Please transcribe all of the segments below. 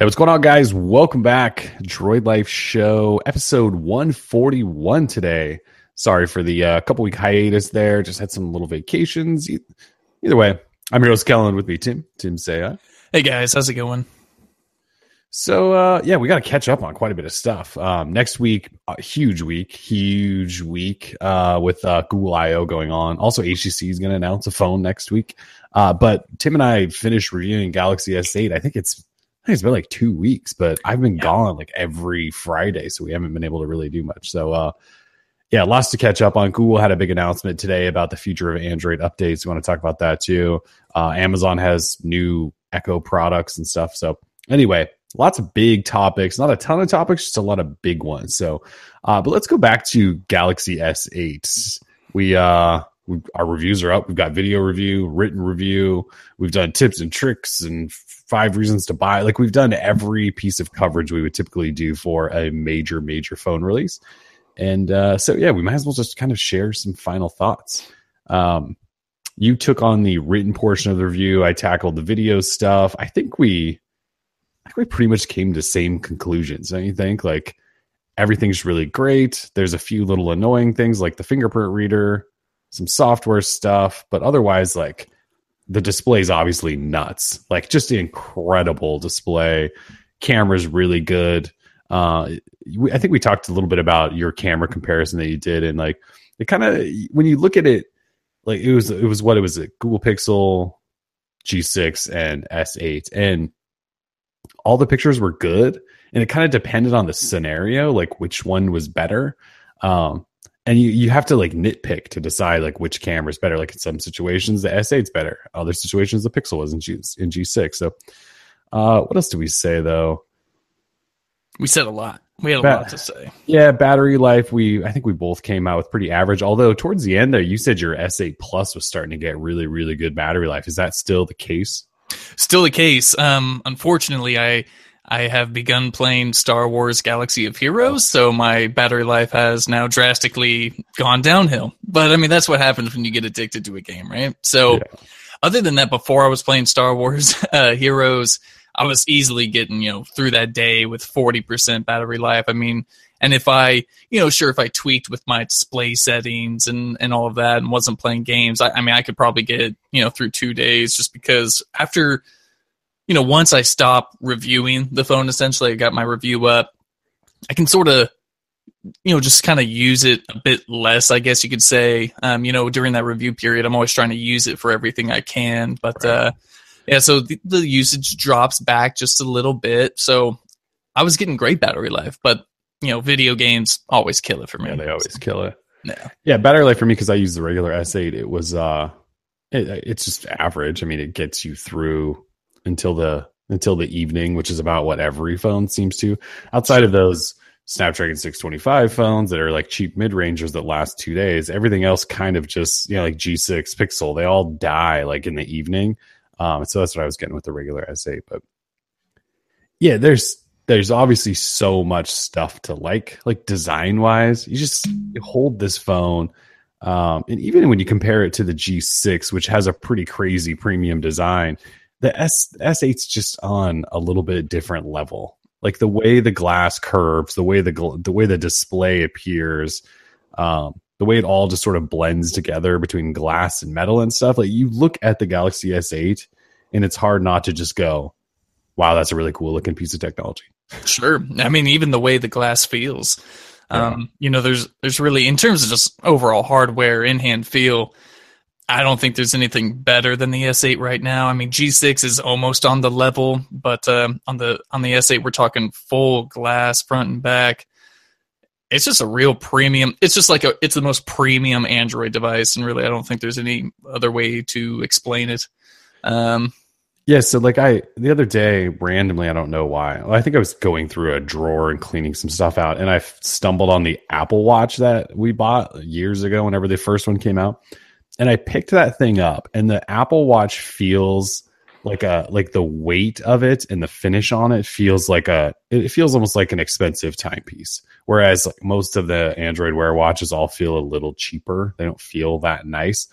Hey, what's going on, guys? Welcome back. Droid Life Show, episode 141 today. Sorry for the uh, couple week hiatus there. Just had some little vacations. Either way, I'm your host, Kellen, with me, Tim. Tim, say hi. Hey, guys. How's it going? So, uh, yeah, we got to catch up on quite a bit of stuff. Um, next week, a huge week, huge week uh, with uh, Google I/O going on. Also, HTC is going to announce a phone next week. Uh, but Tim and I finished reviewing Galaxy S8. I think it's I think it's been like two weeks, but I've been yeah. gone like every Friday, so we haven't been able to really do much. So, uh, yeah, lots to catch up on. Google had a big announcement today about the future of Android updates. We want to talk about that too. Uh, Amazon has new Echo products and stuff. So, anyway, lots of big topics. Not a ton of topics, just a lot of big ones. So, uh, but let's go back to Galaxy S8. We uh, we, our reviews are up. We've got video review, written review. We've done tips and tricks and five reasons to buy. Like we've done every piece of coverage we would typically do for a major, major phone release. And uh, so, yeah, we might as well just kind of share some final thoughts. Um, you took on the written portion of the review. I tackled the video stuff. I think we, I think we pretty much came to same conclusions. Don't you think? Like everything's really great. There's a few little annoying things like the fingerprint reader, some software stuff, but otherwise, like the display is obviously nuts. Like just an incredible display. Camera's really good. Uh, I think we talked a little bit about your camera comparison that you did, and like it kind of when you look at it, like it was it was what it was a Google Pixel G6 and S8, and all the pictures were good, and it kind of depended on the scenario, like which one was better. Um, and you, you have to like nitpick to decide like which camera is better. Like in some situations, the S8 is better. Other situations, the Pixel was in G in G6. So, uh, what else do we say though? We said a lot. We had a ba- lot to say. Yeah, battery life. We I think we both came out with pretty average. Although towards the end there, you said your S8 Plus was starting to get really really good battery life. Is that still the case? Still the case. Um, unfortunately, I I have begun playing Star Wars Galaxy of Heroes, so my battery life has now drastically gone downhill. But I mean, that's what happens when you get addicted to a game, right? So, yeah. other than that, before I was playing Star Wars uh, Heroes, I was easily getting, you know, through that day with 40% battery life. I mean, and if I, you know, sure, if I tweaked with my display settings and, and all of that and wasn't playing games, I, I mean, I could probably get, you know, through two days just because after – you know, once I stop reviewing the phone, essentially, I got my review up. I can sort of, you know, just kind of use it a bit less, I guess you could say. Um, you know, during that review period, I'm always trying to use it for everything I can. But right. uh, yeah, so the, the usage drops back just a little bit. So I was getting great battery life, but you know, video games always kill it for me. Yeah, they always kill it. Yeah, yeah, battery life for me because I use the regular S8. It was uh, it, it's just average. I mean, it gets you through until the until the evening, which is about what every phone seems to. Outside of those Snapdragon 625 phones that are like cheap mid rangers that last two days, everything else kind of just you know like G6 Pixel, they all die like in the evening. Um, so that's what I was getting with the regular S8. But yeah, there's there's obviously so much stuff to like, like design wise. You just hold this phone. Um, and even when you compare it to the G6, which has a pretty crazy premium design, the S S8's just on a little bit different level. Like the way the glass curves, the way the the way the display appears, um, the way it all just sort of blends together between glass and metal and stuff. Like you look at the Galaxy S8, and it's hard not to just go, "Wow, that's a really cool looking piece of technology." Sure, I mean even the way the glass feels. Yeah. Um, you know, there's there's really in terms of just overall hardware, in hand feel I don't think there's anything better than the S8 right now. I mean, G6 is almost on the level, but um, on the on the S8 we're talking full glass front and back. It's just a real premium. It's just like a it's the most premium Android device, and really, I don't think there's any other way to explain it. Um, yeah, so like I the other day randomly, I don't know why. I think I was going through a drawer and cleaning some stuff out, and I stumbled on the Apple Watch that we bought years ago, whenever the first one came out and I picked that thing up, and the Apple Watch feels like a like the weight of it and the finish on it feels like a it feels almost like an expensive timepiece. Whereas like most of the Android Wear watches all feel a little cheaper. They don't feel that nice.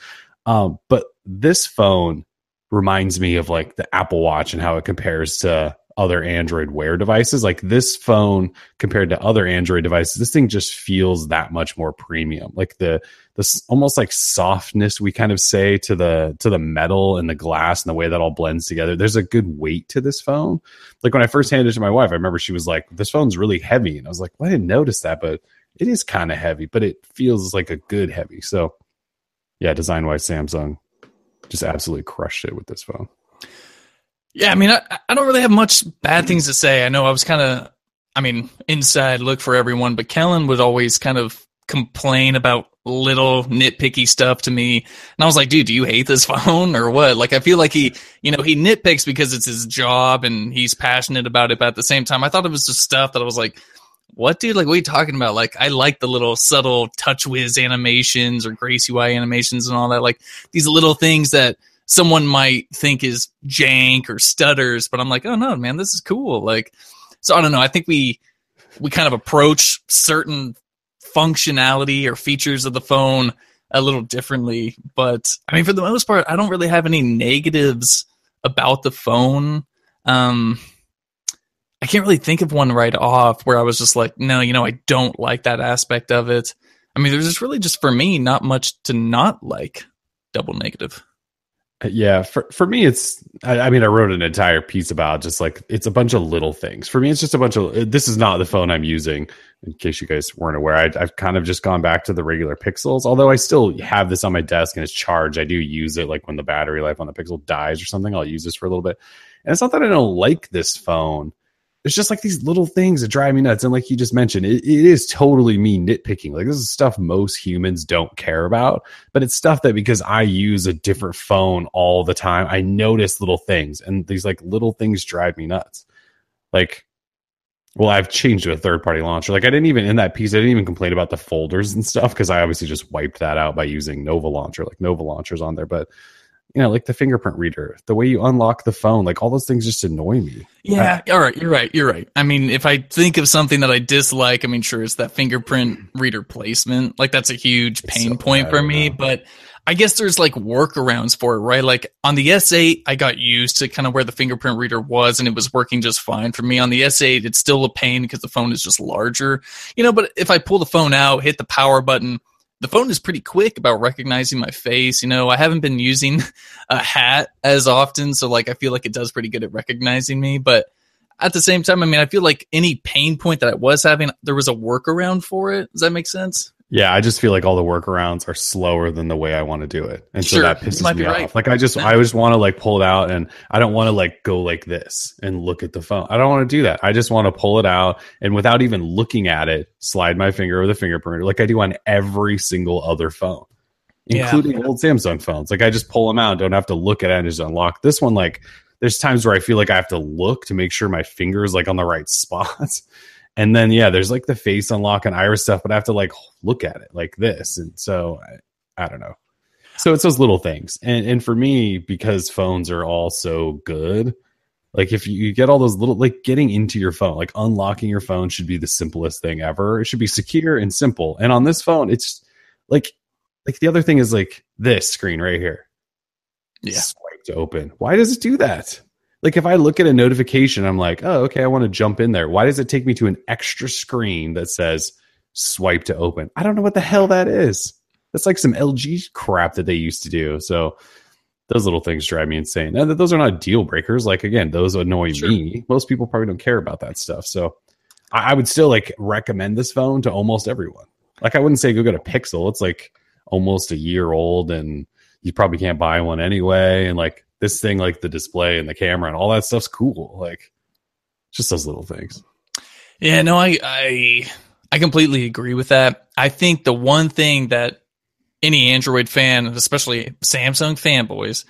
Um, but this phone reminds me of like the Apple Watch and how it compares to other Android Wear devices. Like this phone compared to other Android devices, this thing just feels that much more premium. Like the this almost like softness we kind of say to the to the metal and the glass and the way that all blends together. There's a good weight to this phone. Like when I first handed it to my wife, I remember she was like, "This phone's really heavy," and I was like, well, "I didn't notice that, but it is kind of heavy, but it feels like a good heavy." So, yeah, design wise, Samsung just absolutely crushed it with this phone. Yeah, I mean, I, I don't really have much bad things to say. I know I was kind of, I mean, inside look for everyone, but Kellen would always kind of complain about little nitpicky stuff to me. And I was like, dude, do you hate this phone or what? Like, I feel like he, you know, he nitpicks because it's his job and he's passionate about it. But at the same time, I thought it was just stuff that I was like, what, dude? Like, what are you talking about? Like, I like the little subtle touch TouchWiz animations or Grace UI animations and all that. Like, these little things that someone might think is jank or stutters. But I'm like, oh no, man, this is cool. Like, so I don't know. I think we, we kind of approach certain functionality or features of the phone a little differently. But I mean, for the most part, I don't really have any negatives about the phone. Um, I can't really think of one right off where I was just like, no, you know, I don't like that aspect of it. I mean, there's just really just for me not much to not like double negative. Uh, yeah, for for me, it's. I, I, mean, I wrote an entire piece about just like it's a bunch of little things. For me, it's just a bunch of. Uh, this is not the phone I'm using. In case you guys weren't aware, I, I've kind of just gone back to the regular Pixels. Although I still have this on my desk and it's charged. I do use it like when the battery life on the Pixel dies or something. I'll use this for a little bit. And it's not that I don't like this phone it's just like these little things that drive me nuts. And like you just mentioned, it, it is totally me nitpicking. Like this is stuff most humans don't care about, but it's stuff that because I use a different phone all the time, I notice little things, and these like little things drive me nuts. Like, well, I've changed to a third party launcher. Like I didn't even in that piece, I didn't even complain about the folders and stuff because I obviously just wiped that out by using Nova Launcher. Like Nova Launcher's on there, but you know, like the fingerprint reader, the way you unlock the phone, like all those things just annoy me. Yeah, I, all right, you're right, you're right. I mean, if I think of something that I dislike, I mean, sure, it's that fingerprint reader placement. Like that's a huge pain so point for me, but I guess there's like workarounds for it, right? Like on the S8, I got used to kind of where the fingerprint reader was and it was working just fine for me. On the S8, it's still a pain because the phone is just larger, you know, but if I pull the phone out, hit the power button, the phone is pretty quick about recognizing my face. You know, I haven't been using a hat as often, so like I feel like it does pretty good at recognizing me. But at the same time, I mean, I feel like any pain point that I was having, there was a workaround for it. Does that make sense? Yeah, I just feel like all the workarounds are slower than the way I want to do it, and sure, so that pisses me off. Like I just, I just want to like pull it out, and I don't want to like go like this and look at the phone. I don't want to do that. I just want to pull it out, and without even looking at it, slide my finger over the fingerprint, like I do on every single other phone, including yeah. old Samsung phones. Like I just pull them out, don't have to look at it, and just unlock. This one, like, there's times where I feel like I have to look to make sure my finger is like on the right spots. And then yeah, there's like the face unlock and iris stuff, but I have to like look at it like this. And so I, I don't know. So it's those little things. And and for me, because phones are all so good, like if you get all those little like getting into your phone, like unlocking your phone should be the simplest thing ever. It should be secure and simple. And on this phone, it's like like the other thing is like this screen right here. Yeah. Swipe to open. Why does it do that? Like if I look at a notification, I'm like, oh, okay, I want to jump in there. Why does it take me to an extra screen that says swipe to open? I don't know what the hell that is. That's like some LG crap that they used to do. So those little things drive me insane. Now, those are not deal breakers. Like again, those annoy sure. me. Most people probably don't care about that stuff. So I, I would still like recommend this phone to almost everyone. Like I wouldn't say go get a Pixel. It's like almost a year old and you probably can't buy one anyway. And like this thing like the display and the camera and all that stuff's cool. Like just those little things. Yeah, no, I I I completely agree with that. I think the one thing that any Android fan, especially Samsung fanboys,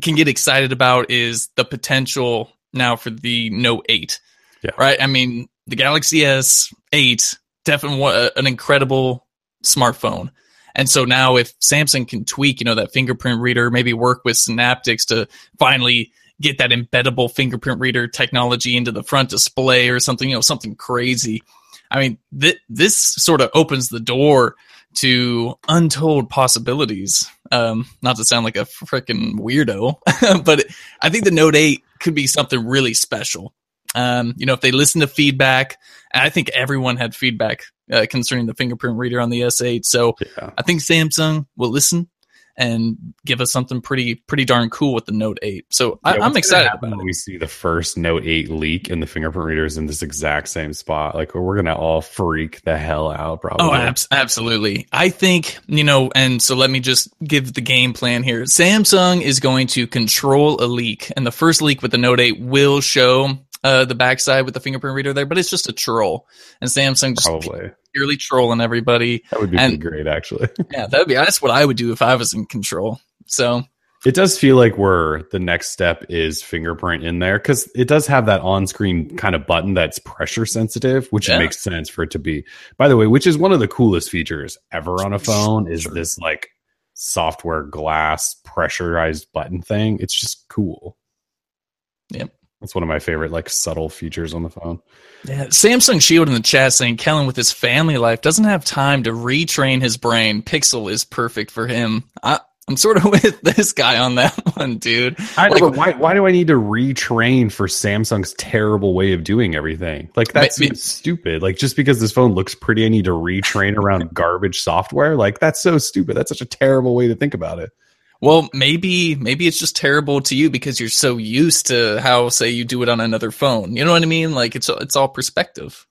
can get excited about is the potential now for the Note 8. Yeah. Right? I mean, the Galaxy S8 definitely an incredible smartphone. And so now if Samsung can tweak, you know, that fingerprint reader, maybe work with Synaptics to finally get that embeddable fingerprint reader technology into the front display or something, you know, something crazy. I mean, th- this sort of opens the door to untold possibilities. Um, not to sound like a freaking weirdo, but I think the Note 8 could be something really special. Um, you know, if they listen to feedback, I think everyone had feedback uh, concerning the fingerprint reader on the S8. So yeah. I think Samsung will listen and give us something pretty pretty darn cool with the Note 8. So yeah, I, am excited about when it. we see the first Note 8 leak and the fingerprint readers in this exact same spot. Like we're gonna all freak the hell out, probably. Oh, ab- absolutely. I think you know, and so let me just give the game plan here. Samsung is going to control a leak, and the first leak with the Note 8 will show uh, the backside with the fingerprint reader there, but it's just a troll. And Samsung just Probably. purely trolling everybody. That would be and, great, actually. yeah, that would be that's what I would do if I was in control. So it does feel like we're the next step is fingerprint in there because it does have that on-screen kind of button that's pressure sensitive, which yeah. makes sense for it to be. By the way, which is one of the coolest features ever on a phone is sure. this like software glass pressurized button thing. It's just cool. Yep. That's one of my favorite like subtle features on the phone. Yeah, Samsung Shield in the chat saying Kellen with his family life doesn't have time to retrain his brain. Pixel is perfect for him. I, I'm sort of with this guy on that one, dude. I know, like, but why, why do I need to retrain for Samsung's terrible way of doing everything? Like that's stupid. Like just because this phone looks pretty, I need to retrain around garbage software. Like that's so stupid. That's such a terrible way to think about it. Well, maybe maybe it's just terrible to you because you're so used to how say you do it on another phone. You know what I mean? Like it's it's all perspective.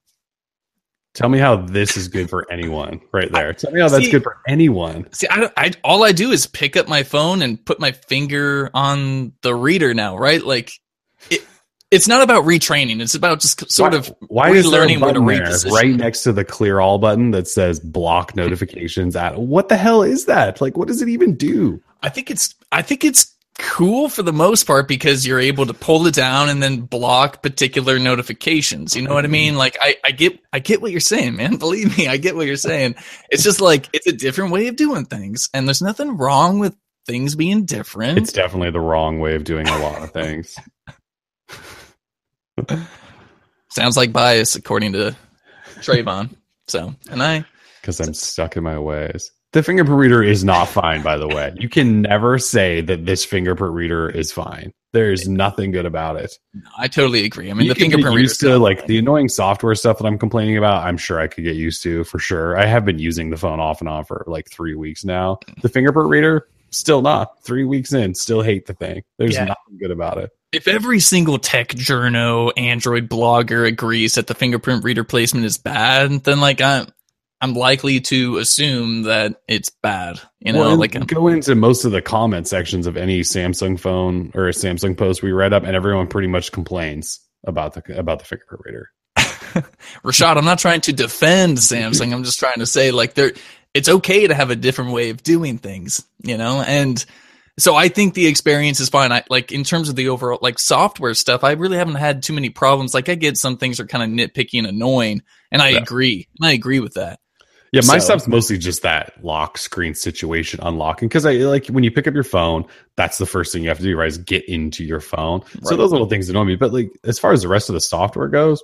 Tell me how this is good for anyone, right there. I, Tell me how that's good for anyone. See, I, I all I do is pick up my phone and put my finger on the reader now, right? Like it, it's not about retraining. It's about just sort why, of why is there a button there right next to the clear all button that says block notifications at what the hell is that? Like, what does it even do? I think it's I think it's cool for the most part because you're able to pull it down and then block particular notifications. You know what I mean? Like I, I get I get what you're saying, man. Believe me, I get what you're saying. It's just like it's a different way of doing things. And there's nothing wrong with things being different. It's definitely the wrong way of doing a lot of things. Sounds like bias according to Trayvon. So and I because I'm stuck in my ways. The fingerprint reader is not fine, by the way. You can never say that this fingerprint reader is fine. There's nothing good about it. I totally agree. I mean, you the fingerprint reader used to like the annoying software stuff that I'm complaining about. I'm sure I could get used to for sure. I have been using the phone off and on for like three weeks now. The fingerprint reader, still not. Three weeks in, still hate the thing. There's yeah. nothing good about it. If every single tech journo, Android blogger agrees that the fingerprint reader placement is bad, then like I'm I'm likely to assume that it's bad. You know, well, like um, go into most of the comment sections of any Samsung phone or a Samsung post we read up, and everyone pretty much complains about the about the fingerprint reader. Rashad, I'm not trying to defend Samsung. I'm just trying to say like there, it's okay to have a different way of doing things. You know, and so I think the experience is fine. I like in terms of the overall like software stuff. I really haven't had too many problems. Like I get some things are kind of nitpicky and annoying, and I yeah. agree. And I agree with that. Yeah, my so, stuff's mostly just that lock screen situation unlocking because I like when you pick up your phone, that's the first thing you have to do, right? Is get into your phone. Right. So those little things annoy me. But like as far as the rest of the software goes,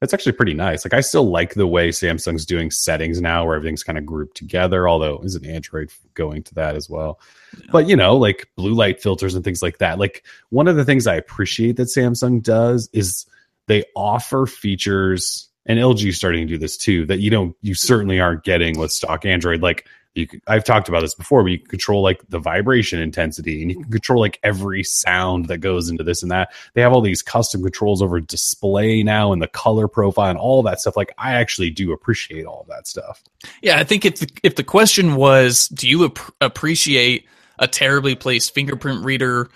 it's actually pretty nice. Like I still like the way Samsung's doing settings now, where everything's kind of grouped together. Although isn't Android going to that as well? Yeah. But you know, like blue light filters and things like that. Like one of the things I appreciate that Samsung does is they offer features and LG is starting to do this too. That you don't, you certainly aren't getting with stock Android. Like you, I've talked about this before, but you can control like the vibration intensity, and you can control like every sound that goes into this and that. They have all these custom controls over display now, and the color profile, and all that stuff. Like I actually do appreciate all that stuff. Yeah, I think if the, if the question was, do you ap- appreciate a terribly placed fingerprint reader?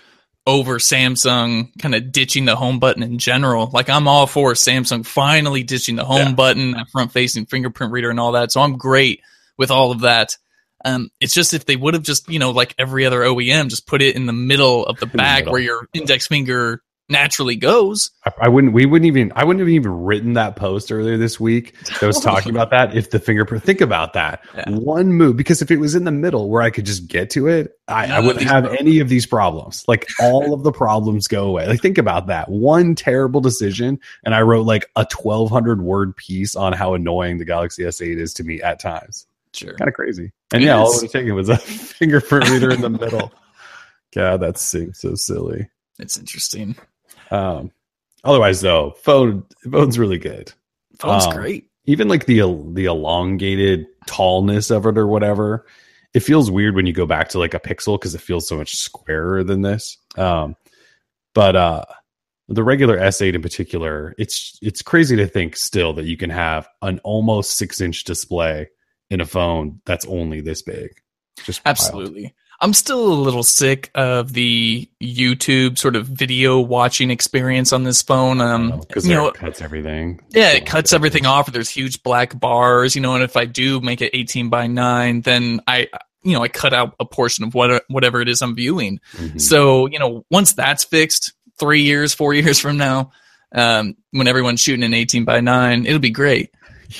over Samsung kind of ditching the home button in general. Like I'm all for Samsung finally ditching the home yeah. button, front facing fingerprint reader and all that. So I'm great with all of that. Um, it's just if they would have just, you know, like every other OEM, just put it in the middle of the back where your index finger naturally goes. I, I, wouldn't. We wouldn't even. I wouldn't have even written that post earlier this week that was talking about that. If the fingerprint, think about that yeah. one move. Because if it was in the middle where I could just get to it, I, I wouldn't have problems. any of these problems. Like all of the problems go away. Like think about that one terrible decision, and I wrote like a twelve hundred word piece on how annoying the Galaxy S8 is to me at times. Sure, kind of crazy. And it yeah, is. all it was taking was a fingerprint reader in the middle. God, that seems so silly. It's interesting. Um, otherwise, though, phone phone's really good. Phone's Um, great. Even like the the elongated tallness of it or whatever, it feels weird when you go back to like a Pixel because it feels so much squarer than this. Um, but uh, the regular S8 in particular, it's it's crazy to think still that you can have an almost six inch display in a phone that's only this big. Just wild. Absolutely. I'm still a little sick of the YouTube sort of video watching experience on this phone. Um, because you know, it cuts everything. yeah, it cuts everything off. There's huge black bars, you know, and if I do make it 18 by 9, then I, you know, I cut out a portion of what whatever it is I'm viewing. Mhm. So, you know, once that's fixed, three years, four years from now, um, when everyone's shooting an 18 by 9, it'll be great.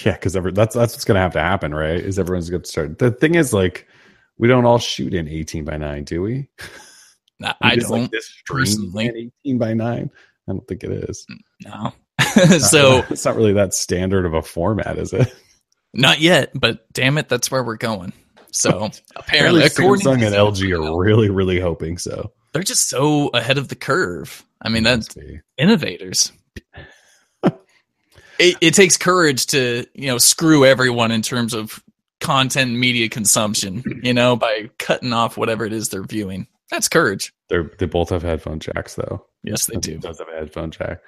Yeah, because that's that's what's going to have to happen, right? Is everyone's going to start? The thing is, like, we don't all shoot in eighteen by nine, do we? I, I Is, like, don't this personally. eighteen by nine. I don't think it is. No. so, it's not really that standard of a format, is it? not yet, but damn it, that's where we're going. So, apparently, Samsung and LG are really, really hoping so. they're just so ahead of the curve. I mean, that's innovators. It, it takes courage to you know screw everyone in terms of content and media consumption. You know, by cutting off whatever it is they're viewing. That's courage. They're they both have headphone jacks though. Yes, they do. Does have a headphone jack.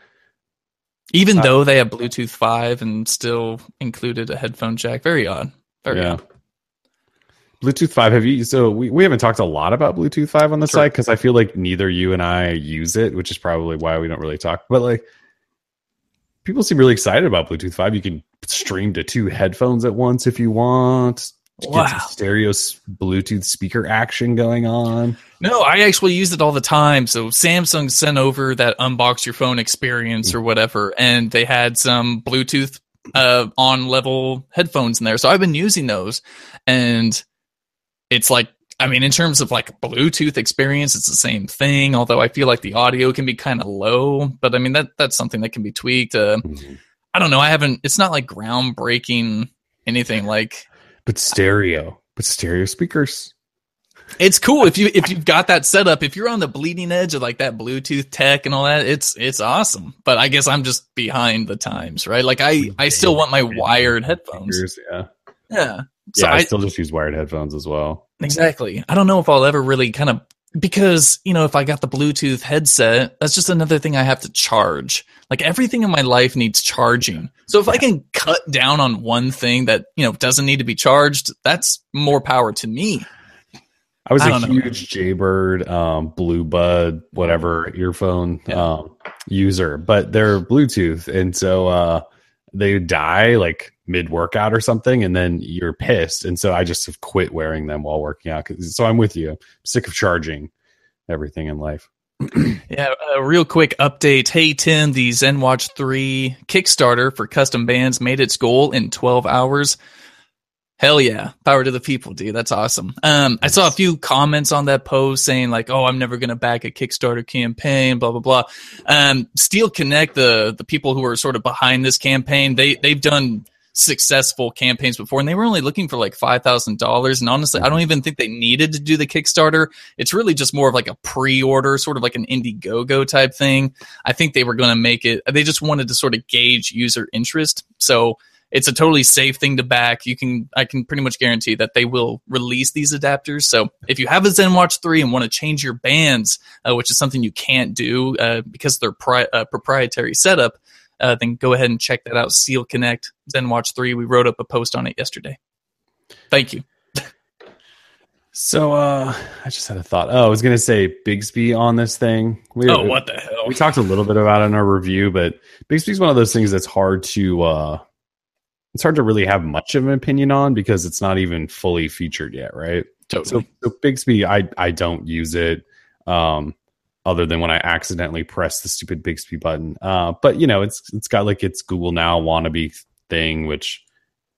Even Uh, though they have Bluetooth five and still included a headphone jack. Very odd. Very yeah. odd. Bluetooth 5 have you so we, we haven't talked a lot about Bluetooth 5 on the Sure. site because I feel like neither you and I use it, which is probably why we don't really talk. But like people seem really excited about Bluetooth 5. You can stream to two headphones at once if you want. Get some Wow. stereo Bluetooth speaker action going on. No, I actually use it all the time. So Samsung sent over that unbox your phone experience or whatever, and they had some Bluetooth uh, on level headphones in there. So I've been using those, and it's like, I mean, in terms of like Bluetooth experience, it's the same thing. Although I feel like the audio can be kind of low, but I mean that that's something that can be tweaked. Uh, I don't know. I haven't. It's not like groundbreaking anything like But stereo, but stereo speakers. It's cool if you if you've got that set up. If you're on the bleeding edge of like that Bluetooth tech and all that, it's it's awesome. But I guess I'm just behind the times, right? Like I I still want my wired headphones. Yeah. Yeah. So yeah, I, I, still just use wired headphones as well. exactly. I don't know if I'll ever really kind of because you know if I got the Bluetooth headset, that's just another thing I have to charge. Like everything in my life needs charging. So if I can cut down on one thing that you know doesn't need to be charged, that's more power to me. I was I a don't know. huge Jaybird, um, Blue Bud, whatever earphone Yeah. um, user, but they're Bluetooth, and so uh, they die like mid workout or something, and then you're pissed. And so I just have quit wearing them while working out So I'm with you. I'm sick of charging everything in life. Yeah, a real quick update. Hey Tim, the Zen Watch 3 Kickstarter for custom bands made its goal in 12 hours. Hell yeah. Power to the people, dude. That's awesome. Um, I saw a few comments on that post saying like, "Oh, I'm never going to back a Kickstarter campaign, blah blah blah." Um, Steel Connect, the the people who are sort of behind this campaign, they they've done successful campaigns before and they were only looking for like $5,000 and honestly I don't even think they needed to do the Kickstarter it's really just more of like a pre-order, sort of like an Indiegogo type thing. I think they were going to make it. They just wanted to sort of gauge user interest. So it's a totally safe thing to back. You can, I can pretty much guarantee that they will release these adapters. So if you have a ZenWatch 3 and want to change your bands, uh, which is something you can't do uh, because they're pri- uh, proprietary setup, uh, then go ahead and check that out. Seal Connect ZenWatch 3. We wrote up a post on it yesterday. Thank you. So uh, I just had a thought. Oh, I was gonna say Bixby on this thing. We, Oh, what the hell? we talked a little bit about it in our review, but Bixby's one of those things that's hard to uh it's hard to really have much of an opinion on because it's not even fully featured yet, right? Totally. So, so Bixby, I I don't use it um other than when I accidentally press the stupid Bixby button. Uh but you know, it's it's got like its Google Now wannabe thing, which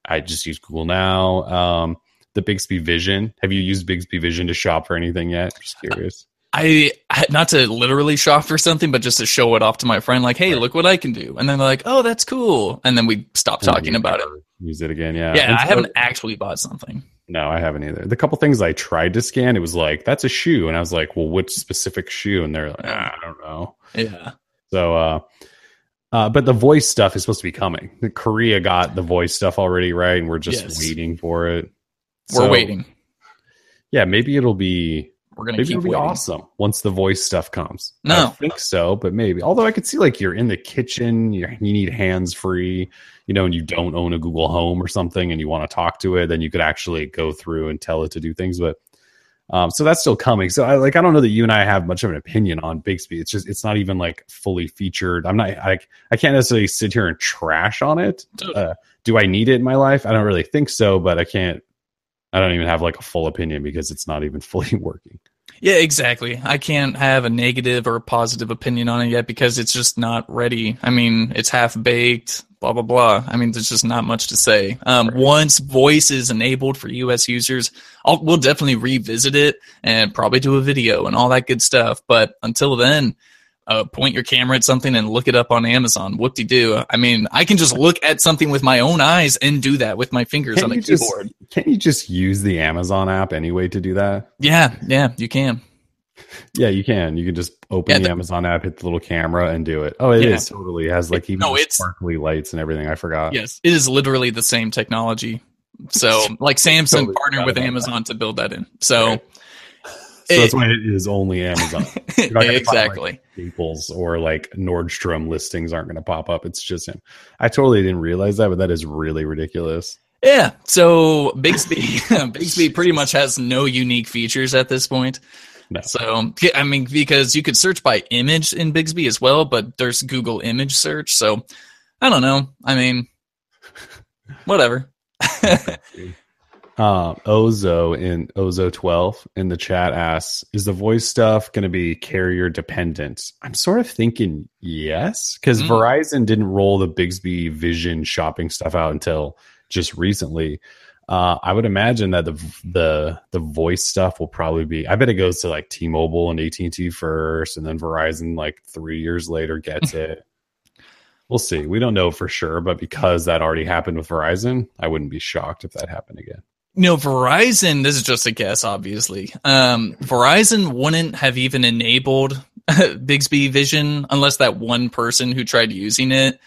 I just use Google Now. Um the Bixby Vision. Have you used Bixby Vision to shop for anything yet? I'm Just curious. I not to literally shop for something, but just to show it off to my friend, like, "Hey, look what I can do!" And then they're like, "Oh, that's cool," and then we stop talking about it. Use it again, yeah. Yeah, And I so- haven't actually bought something. No, I haven't either. The couple things I tried to scan, it was like that's a shoe, and I was like, well, which specific shoe? And they're like, ah, I don't know. Yeah, So, uh, Uh, but the voice stuff is supposed to be coming. Korea got the voice stuff already right, and we're just Yes. waiting for it. We're So, waiting. Yeah, maybe it'll be We're gonna maybe keep it'll be awesome once the voice stuff comes. I No. don't think so, but maybe. Although I could see like you're in the kitchen, you you need hands free, you know, and you don't own a Google Home or something, and you want to talk to it, then you could actually go through and tell it to do things. But um, so that's still coming. So I like I don't know that you and I have much of an opinion on Bixby. It's just it's not even like fully featured. I'm not I I can't necessarily sit here and trash on it. Uh, do I need it in my life? I don't really think so, but I can't. I don't even have like a full opinion because it's not even fully working. Yeah, exactly. I can't have a negative or a positive opinion on it yet because it's just not ready. I mean, it's half baked, blah, blah, blah. I mean, there's just not much to say. Um, Once voice is enabled for US users, I'll, we'll definitely revisit it and probably do a video and all that good stuff. But until then, uh, point your camera at something and look it up on Amazon. Whoop de doo. I mean, I can just look at something with my own eyes and do that with my fingers on Can't a you just keyboard. can't you just use the Amazon app anyway to do that? Yeah, yeah, you can. Yeah, you can. You can just open Yeah, the the- Amazon app, hit the little camera, and do it. Oh, it is Yeah. totally. It has like even No, it's- sparkly lights and everything. I forgot. Yes, it is literally the same technology. So, like Samsung Totally partnered with about that. Amazon to build that in. So, Right. So that's why it is only Amazon. You're find, like, exactly. Staples or like Nordstrom listings aren't going to pop up. It's just him. I totally didn't realize that, but that is really ridiculous. Yeah. So Bixby, Bixby pretty much has no unique features at this point. No. So, I mean, because you could search by image in Bixby as well, but there's Google image search. So, I don't know. I mean, whatever. Uh, Ozo in Ozo twelve in the chat asks, "Is the voice stuff going to be carrier dependent?" I'm sort of thinking yes, because Mm. Verizon didn't roll the Bixby Vision shopping stuff out until just recently. Uh, I would imagine that the the the voice stuff will probably be. I bet it goes to like T-Mobile and AT and T first, and then Verizon like three years later gets it. We'll see. We don't know for sure, but because that already happened with Verizon, I wouldn't be shocked if that happened again. You know, Verizon, this is just a guess, obviously. Um, Verizon wouldn't have even enabled Bixby Vision unless that one person who tried using it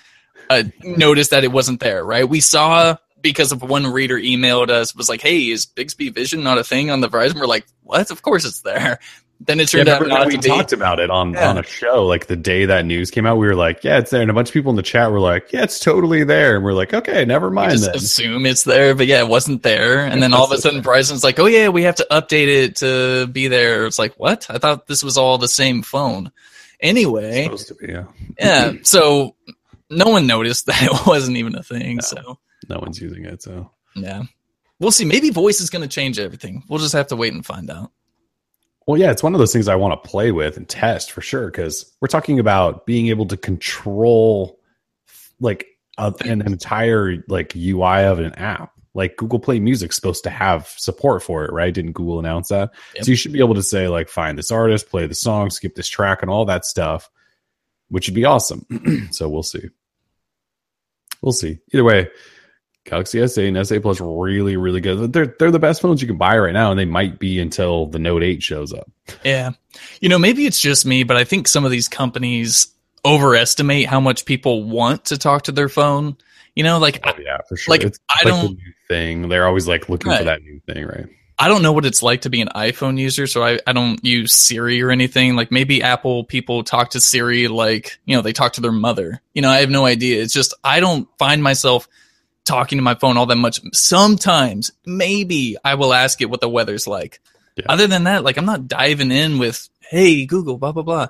uh, noticed that it wasn't there, right? We saw because of one reader emailed us, was like, hey, is Bixby Vision not a thing on the Verizon? We're like, what? Of course it's there. Then it turned yeah, out we be. talked about it on Yeah. on a show like the day that news came out. We were like, "Yeah, it's there," and a bunch of people in the chat were like, "Yeah, it's totally there," and we're like, "Okay, never We mind just then." assume it's there, but yeah, it wasn't there. And then all of a sudden, Verizon's like, "Oh yeah, we have to update it to be there." It's like, what? I thought this was all the same phone. Anyway, supposed to be. Yeah. yeah. So no one noticed that it wasn't even a thing. No. So No one's using it, so yeah, we'll see. Maybe voice is going to change everything. We'll just have to wait and find out. Well, yeah, it's one of those things I want to play with and test for sure because we're talking about being able to control like a, an entire like UI of an app. Like Google Play Music's supposed to have support for it, right? Didn't Google announce that? Yep. So you should be able to say like find this artist, play the song, skip this track, and all that stuff, which would be awesome. so we'll see. We'll see. Either way, Galaxy S8 and S8 Plus really, really good. They're they're the best phones you can buy right now, and they might be until the Note 8 shows up. Yeah. You know, maybe it's just me, but I think some of these companies overestimate how much people want to talk to their phone. You know, like Oh I, yeah, for sure. like, it's I like don't- the new thing. They're always like looking for that new thing, right? I don't know what it's like to be an iPhone user, so I, I don't use Siri or anything. Like maybe Apple people talk to Siri like, you know, they talk to their mother. You know, I have no idea. It's just I don't find myself talking to my phone all that much. Sometimes maybe I will ask it what the weather's like. Yeah. Other than that, like I'm not diving in with, hey, Google, blah blah blah.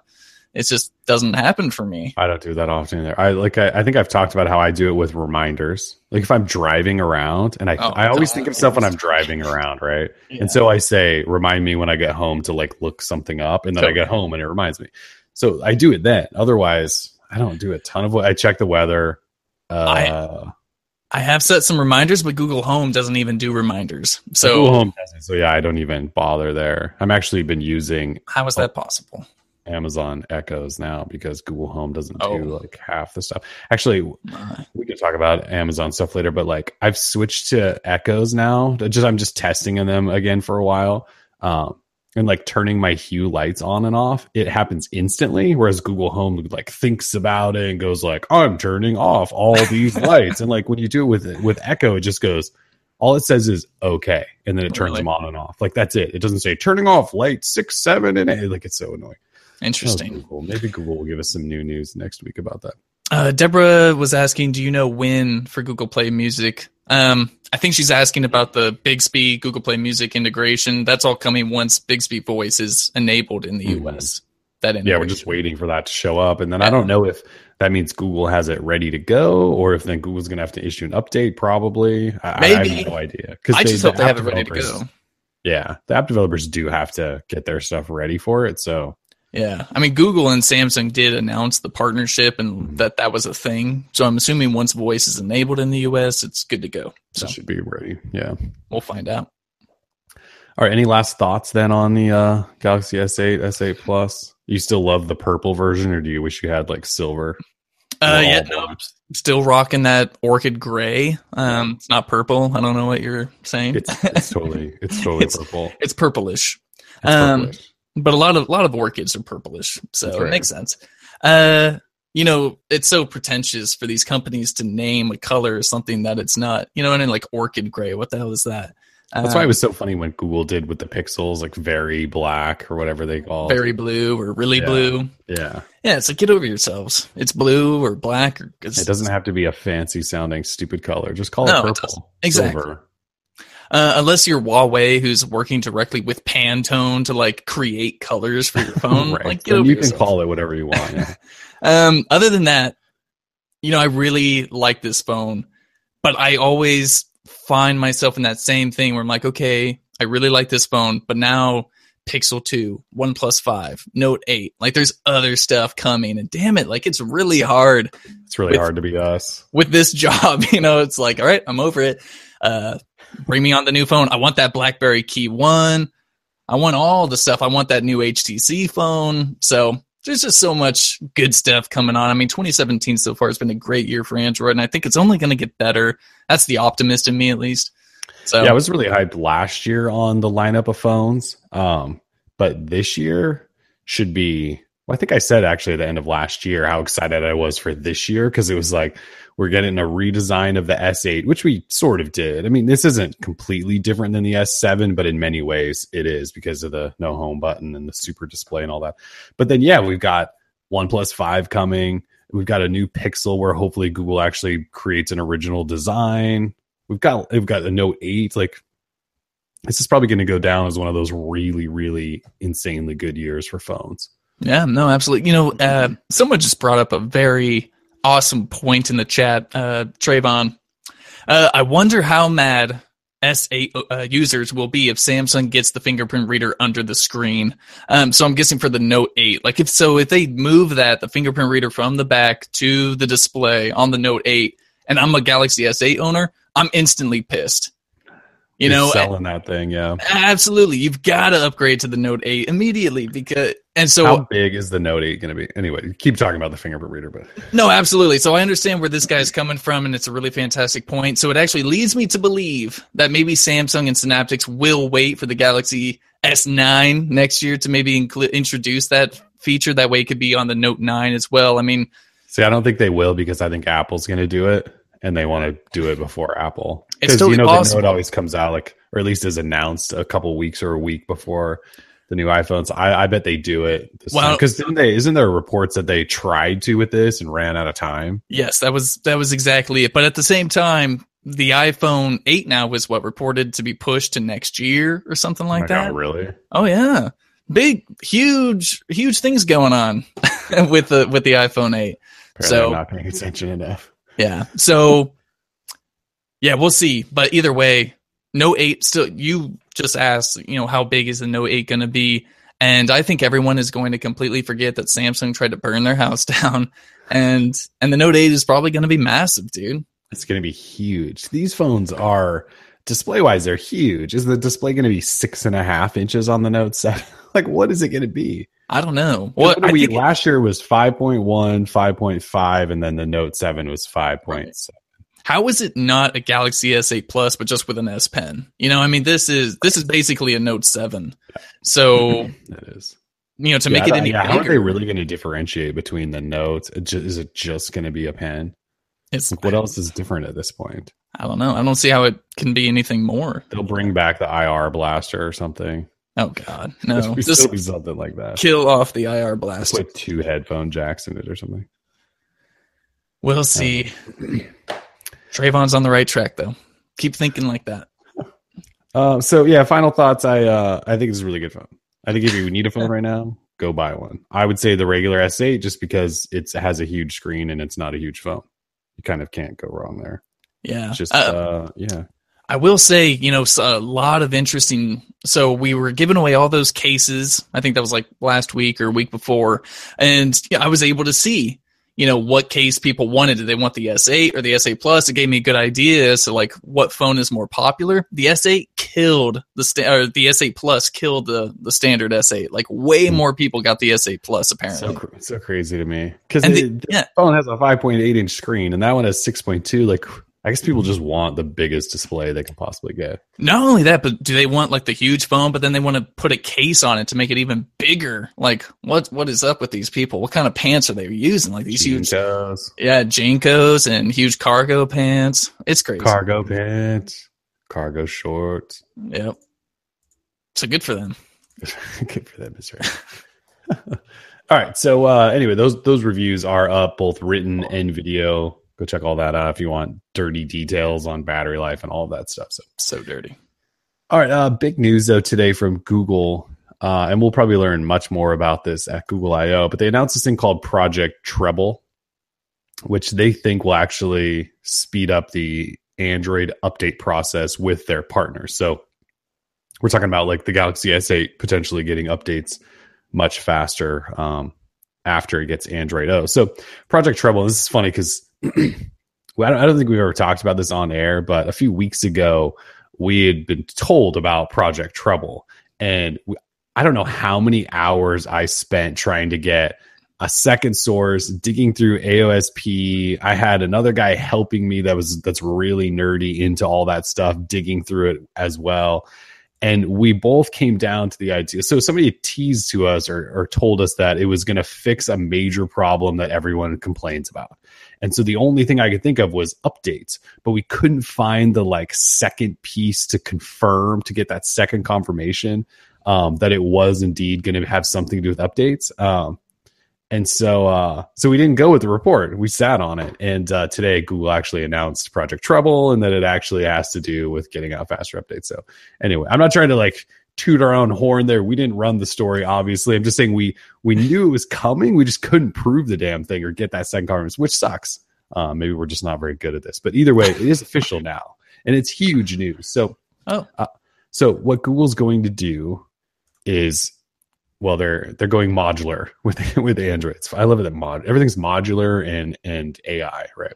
It just doesn't happen for me. I don't do that often either. I like I, I think I've talked about how I do it with reminders. Like if I'm driving around and I Oh, I always God. think of stuff when I'm driving around, right? And so I say, remind me when I get home to like look something up, and then I get home and it reminds me. So I do it then. Otherwise, I don't do a ton of what I check the weather. Uh, I have set some reminders, but Google Home doesn't even do reminders. so So Google Home does it. So yeah, I don't even bother there. I'm actually been using how is that possible? Amazon Echoes now because Google Home doesn't Oh. do like half the stuff. Actually, we can talk about Amazon stuff later, but like I've switched to Echoes now. Just I'm just testing in them again for a while. Um, and like turning my hue lights on and off, it happens instantly. Whereas Google Home like thinks about it and goes like, "I'm turning off all these lights." And like when you do it with with Echo, it just goes. All it says is okay, and then it turns Really? them on and off. Like that's it. It doesn't say turning off light six, seven, and eight. Like it's so annoying. Interesting. Google. Maybe Google will give us some new news next week about that. Uh, Deborah was asking, "Do you know when for Google Play Music?" Um, I think she's asking about the Bixby Google Play Music integration. That's all coming once Bixby Voice is enabled in the. US. That Yeah, we're just waiting for that to show up. And then I don't know if that means Google has it ready to go or if then Google's going to have to issue an update, probably. I, I Maybe. have no idea. Because I just hope they have it ready to go. Yeah, the app developers do have to get their stuff ready for it. So Yeah, I mean, Google and Samsung did announce the partnership and that that was a thing. So I'm assuming once Voice is enabled in the US, it's good to go. So it should be ready. Yeah. we'll find out. All right. Any last thoughts then on the uh, Galaxy S8, S8 Plus? You still love the purple version or do you wish you had like silver? Uh, yeah, no, still rocking that orchid gray. Um, it's not purple. I don't know what you're saying. It's, it's totally, it's totally It's- purple. it's purplish. It's um, purplish. But a lot of a lot of orchids are purplish, so That's it makes sense. Uh, you know, it's so pretentious for these companies to name a color as something that it's not. You know, and then like orchid gray. What the hell is that? That's why Uh, it was so funny when Google did with the pixels, like very black or whatever they call it. very blue or really Yeah. blue. Yeah. Yeah, it's like get over yourselves. It's blue or black or It doesn't have to be a fancy sounding stupid color. Just call No, it it purple. doesn't. Exactly. Silver. Uh, unless you're Huawei, who's working directly with Pantone to like create colors for your phone. right. Like, you can call it whatever you want. Yeah. Um, other than that, you know, I really like this phone, but I always find myself in that same thing where I'm like, okay, I really like this phone, but now Pixel 2, OnePlus 5, Note 8, like there's other stuff coming, and damn it, like it's really hard it's really With- hard to be us. with this job. You know, it's like, all right, I'm over it. Uh, bring me on the new phone. I want that BlackBerry Key One. I want all the stuff. I want that new HTC phone. So there's just so much good stuff coming on. I mean, 2017 so far has been a great year for Android, and I think it's only going to get better. That's the optimist in me, at least. So Yeah, I was really hyped last year on the lineup of phones. Um, but this year should be well, I think I said actually at the end of last year how excited I was for this year because it was like we're getting a redesign of the S8, which we sort of did. I mean, this isn't completely different than the S7, but in many ways it is because of the no home button and the super display and all that. But then, yeah, we've got OnePlus 5 coming. We've got a new Pixel where hopefully Google actually creates an original design. We've got we've got a Note 8. Like this is probably going to go down as one of those really, really insanely good years for phones. Yeah, no, absolutely. You know, uh, someone just brought up a very awesome point in the chat, uh, Trayvon. Uh, I wonder how mad S8 uh, users will be if Samsung gets the fingerprint reader under the screen. Um, so I'm guessing for the Note 8. Like if so, if they move that the fingerprint reader from the back to the display on the Note 8, and I'm a Galaxy S8 owner, I'm instantly pissed. You You're know, selling that thing, yeah. absolutely, you've got to upgrade to the Note 8 immediately because, and so How big is the Note 8 going to be? Anyway, keep talking about the fingerprint reader, but No, absolutely. So I understand where this guy's coming from, and it's a really fantastic point. So it actually leads me to believe that maybe Samsung and Synaptics will wait for the Galaxy S9 next year to maybe incl- introduce that feature. That way it could be on the Note 9 as well. I mean, see, I don't think they will because I think Apple's going to do it, and they want to do it before Apple. It's Because totally you know possible. the Note always comes out like, or at least is announced a couple weeks or a week before the new iPhones. I, I bet they do it this Well- because didn't they? Isn't there reports that they tried to with this and ran out of time? yes, that was that was exactly it. But at the same time, the iPhone 8 now was what reported to be pushed to next year or something oh like Oh that. God, really? Oh yeah, big, huge, huge things going on with the with the iPhone 8. Apparently So- I'm not paying attention enough. Yeah. So yeah, we'll see. But either way, Note 8 still you just asked, you know, how big is the Note 8 going to be? And I think everyone is going to completely forget that Samsung tried to burn their house down and and the Note 8 is probably going to be massive, dude. It's going to be huge. These phones are display wise, they're huge. Is the display going to be six and a half inches on the Note 7? like, what is it going to be? I don't know. What I we, last year was 5.1, 5.5, and then the Note 7 was 5.7. how is it not a Galaxy S8 Plus, but just with an S Pen? You know, I mean, this is this is basically a Note Seven. So That is. you know, to Yeah, make it I- any yeah, how are they really going to differentiate between the notes? Is it just going to be a pen? it's Like, what else is different at this point? I don't know. I don't see how it can be anything more. They'll bring back the IR blaster or something. Oh God, no! Just be something like that. kill off the IR blast. Put two headphone jacks in it or something. We'll see. Trayvon's on the right track, though. Keep thinking like that. Uh, so yeah, final thoughts. I uh, I think it's a really good phone. I think if you need a phone right now, go buy one. I would say the regular S8 just because it has a huge screen and it's not a huge phone. You kind of can't go wrong there. Yeah. It's just Uh, uh, yeah. I will say, you know, a lot of interesting. So we were giving away all those cases. I think that was like last week or week before, and yeah, I was able to see, you know, what case people wanted. Did they want the S8 or the S8 Plus? It gave me a good idea as to like what phone is more popular. The S8 killed the sta- or the S8 Plus killed the the standard S8. Like way Hmm. more people got the S8 Plus apparently. So so crazy to me because the, the- yeah. phone has a 5.8 inch screen and that one has 6.2. Like I guess people just want the biggest display they can possibly get. Not only that, but do they want like the huge phone, but then they want to put a case on it to make it even bigger? Like, what what is up with these people? What kind of pants are they using? Like these huge, yeah, JNCOs and huge cargo pants. It's crazy. cargo pants, cargo shorts. Yep. So good for them. Good for them, Mister. all right. So uh, anyway, those those reviews are up, both written and video. Go check all that out if you want dirty details on battery life and all that stuff. So So dirty. All right, uh, big news though today from Google, uh, and we'll probably learn much more about this at Google I/O. But they announced this thing called Project Treble, which they think will actually speed up the Android update process with their partners. So we're talking about like the Galaxy S8 potentially getting updates much faster um, after it gets Android O. So Project Treble. This is funny because well, I don't, I don't think we've ever talked about this on air, but a few weeks ago we had been told about Project Treble, and we, I don't know how many hours I spent trying to get a second source, digging through AOSP. I had another guy helping me that was that's really nerdy into all that stuff, digging through it as well. And we both came down to the idea. So somebody teased to us or, or told us that it was going to fix a major problem that everyone complains about. And so the only thing I could think of was updates, but we couldn't find the like second piece to confirm to get that second confirmation um, that it was indeed going to have something to do with updates. Um, and so, uh, so we didn't go with the report. We sat on it, and uh, today Google actually announced Project Treble, and that it actually has to do with getting out faster updates. So, anyway, I'm not trying to like toot our own horn there. We didn't run the story, obviously. I'm just saying we we knew it was coming. We just couldn't prove the damn thing or get that second confirmation, which sucks. Uh, maybe we're just not very good at this. But either way, it is official now, and it's huge news. So, Oh. uh, so what Google's going to do is, well, they're they're going modular with with Androids. I love it that mod everything's modular and and AI, right?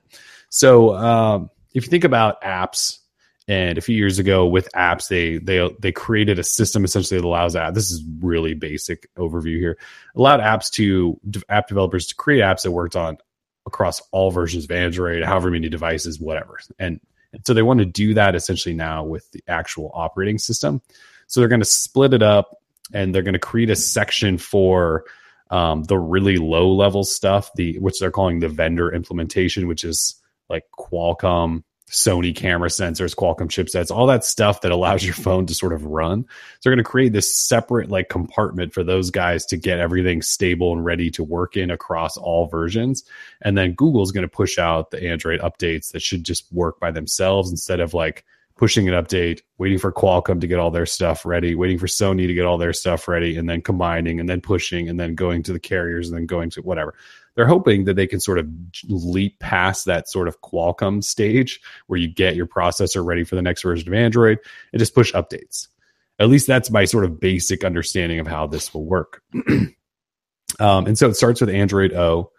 So, um, if you think about apps and a few years ago with apps they they they created a system essentially that allows that. This is really basic overview here. Allowed apps to app developers to create apps that worked on across all versions of android however many devices whatever. And, so they want to do that essentially now with the actual operating system. So they're going to split it up and they're going to create a section for um, the really low level stuff the which they're calling the vendor implementation which is like qualcomm Sony camera sensors, Qualcomm chipsets, all that stuff that allows your phone to sort of run. So they're going to create this separate like compartment for those guys to get everything stable and ready to work in across all versions. And then Google's going to push out the Android updates that should just work by themselves instead of like pushing an update, waiting for Qualcomm to get all their stuff ready, waiting for Sony to get all their stuff ready, and then combining and then pushing and then going to the carriers and then going to whatever they're hoping that they can sort of leap past that sort of Qualcomm stage where you get your processor ready for the next version of Android and just push updates. At least that's my sort of basic understanding of how this will work. um, and so it starts with Android O.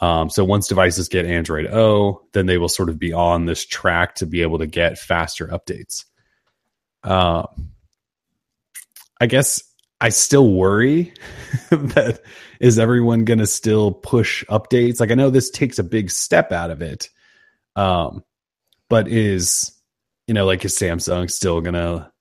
Um, so once devices get Android O, then they will sort of be on this track to be able to get faster updates. Uh, I guess I still worry that is everyone going to still push updates? Like I know this takes a big step out of it. Um, but is you know like is Samsung still gonna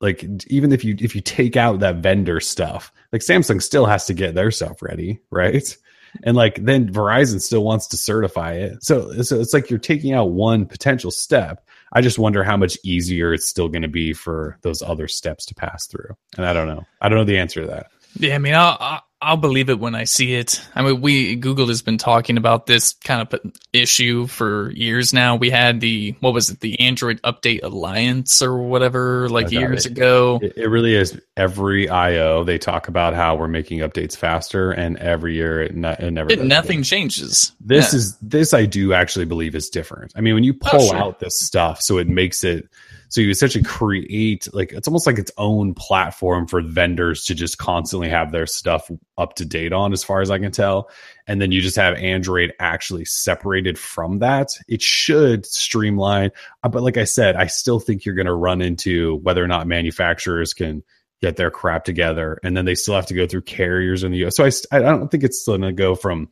like even if you if you take out that vendor stuff, like Samsung still has to get their stuff ready, right? And like then Verizon still wants to certify it. So so it's like you're taking out one potential step. I just wonder how much easier it's still going to be for those other steps to pass through. And I don't know. I don't know the answer to that. Yeah, I mean, I'll, I'll believe it when I see it. I mean, we Google has been talking about this kind of issue for years now. We had the what was it, the Android Update Alliance or whatever, like years it, ago. It, really is. Every I/O they talk about how we're making updates faster, and every year it, ne- it never. It, nothing changes. This yeah. is this I do actually believe is different. I mean, when you pull oh, sure. out this stuff, so it makes it so you essentially create like it's almost like its own platform for vendors to just constantly have their stuff up to date on, as far as I can tell. And then you just have Android actually separated from that. It should streamline. Uh, but like I said, I still think you're going to run into whether or not manufacturers can get their crap together. And then they still have to go through carriers in the US. So I, I don't think it's going to go from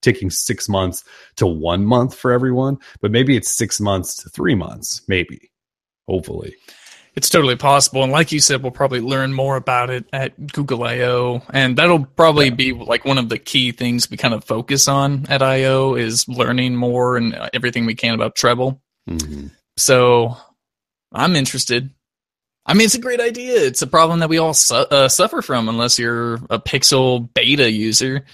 taking six months to one month for everyone, but maybe it's six months to three months, maybe hopefully. It's totally possible. And like you said, we'll probably learn more about it at Google I/O, and that'll probably yeah. be like one of the key things we kind of focus on at I/O is learning more and everything we can about treble. Mm-hmm. So I'm interested. I mean, it's a great idea. It's a problem that we all su- uh, suffer from unless you're a Pixel beta user.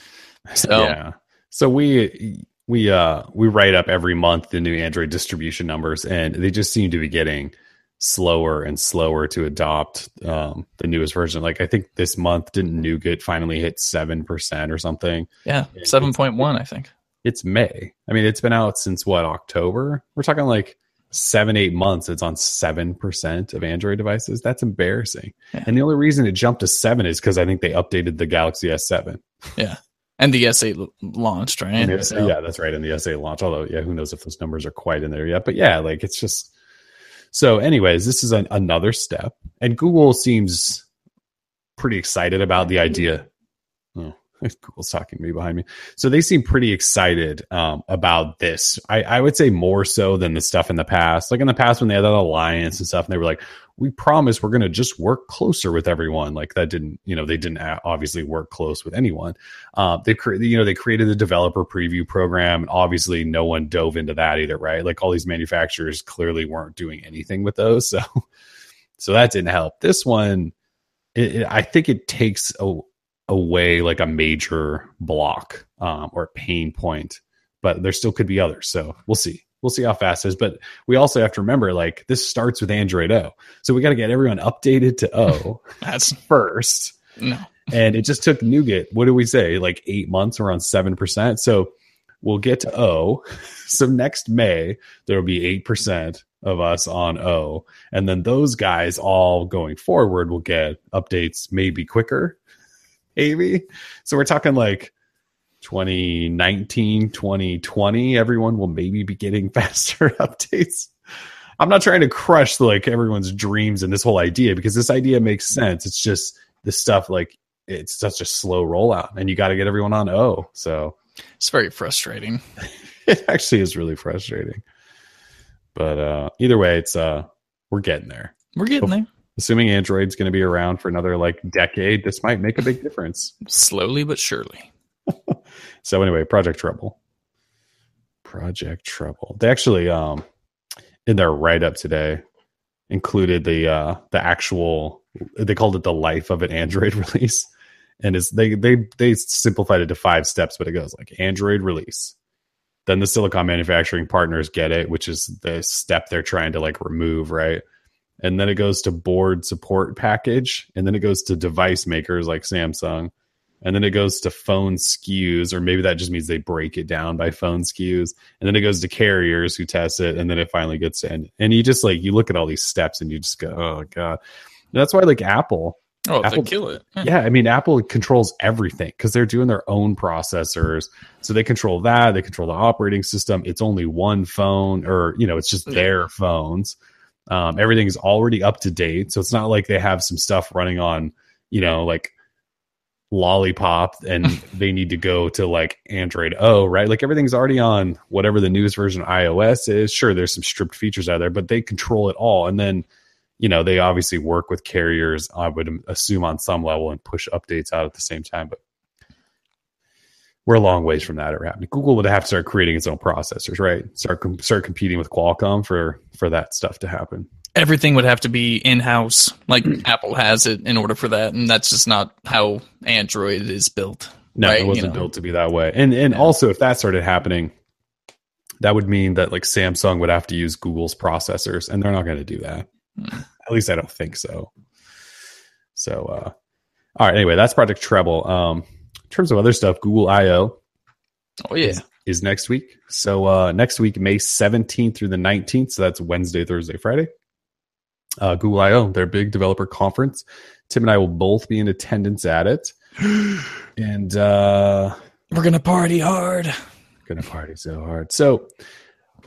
So yeah. So we we uh we write up every month the new Android distribution numbers, and they just seem to be getting slower and slower to adopt um, the newest version. Like I think this month didn't Nougat finally hit seven percent or something. Yeah, seven point one, I think. It's May. I mean, it's been out since what October. We're talking like seven, eight months. It's on seven percent of Android devices. That's embarrassing. Yeah. And the only reason it jumped to seven is because I think they updated the Galaxy S7. Yeah and the S8 launched, right? so. Yeah, that's right. And the S8 launch. Although, yeah, who knows if those numbers are quite in there yet? But yeah, like it's just so. Anyways, this is an, another step, and Google seems pretty excited about the idea. Google's talking to me behind me. So they seem pretty excited um, about this. I, I, would say more so than the stuff in the past. Like in the past when they had that alliance and stuff, and they were like, "We promise we're going to just work closer with everyone." Like that didn't, you know, they didn't obviously work close with anyone. Uh, they created, you know, they created the developer preview program, and obviously no one dove into that either, right? Like all these manufacturers clearly weren't doing anything with those, so so that didn't help. This one. It, it, I think it takes a, away like a major block um, or pain point, but there still could be others. So we'll see. We'll see how fast it is. But we also have to remember like this starts with Android O. So we got to get everyone updated to O. That's first. No. And it just took Nougat, what do we say, like eight months, around 7%. So we'll get to O. So next May, there will be 8% of us on O. And then those guys all going forward will get updates maybe quicker maybe. So we're talking like 2019, 2020. Everyone will maybe be getting faster updates. I'm not trying to crush like everyone's dreams and this whole idea because this idea makes sense. It's just the stuff like it's such a slow rollout and you got to get everyone on O. So it's very frustrating. it actually is really frustrating. But uh either way, it's uh we're getting there. We're getting there assuming Android's going to be around for another like decade, this might make a big difference. Slowly but surely. so anyway, Project Treble. Project Treble. They actually um in their write up today included the uh the actual they called it the life of an Android release. And it's they they they simplified it to five steps, but it goes like Android release. Then the silicon manufacturing partners get it, which is the step they're trying to like remove, right? And then it goes to board support package, and then it goes to device makers like Samsung, and then it goes to phone SKUs, or maybe that just means they break it down by phone SKUs, and then it goes to carriers who test it, and then it finally gets to end. And you just like you look at all these steps, and you just go, oh god. And that's why like Apple. Oh, Apple, they kill it. Hmm. Yeah, I mean, Apple controls everything because they're doing their own processors. So they control that. They control the operating system. It's only one phone, or you know, it's just their phones. Um, everything's already up to date, so it's not like they have some stuff running on, you know, like lollipop and they need to go to like Android O, right? Like everything's already on whatever the newest version of iOS is. Sure, there's some stripped features out there, but they control it all. And then, you know, they obviously work with carriers, I would assume on some level and push updates out at the same time. But we're a long ways from that ever happening. Google would have to start creating its own processors, right? Start com- start competing with Qualcomm for for that stuff to happen everything would have to be in house, like Apple has it, in order for that, and that's just not how Android is built. No, right? it wasn't you know? built to be that way. And and yeah. also, if that started happening, that would mean that like Samsung would have to use Google's processors, and they're not going to do that. Hmm. At least I don't think so. So, uh, all right. Anyway, that's Project Treble. Um, in terms of other stuff, Google I/O. Oh yeah. Is, is next week. So uh, next week, May 17th through the 19th. So that's Wednesday, Thursday, Friday uh, Google I/O, their big developer conference. Tim and I will both be in attendance at it, and uh, we're gonna party hard. Gonna party so hard. So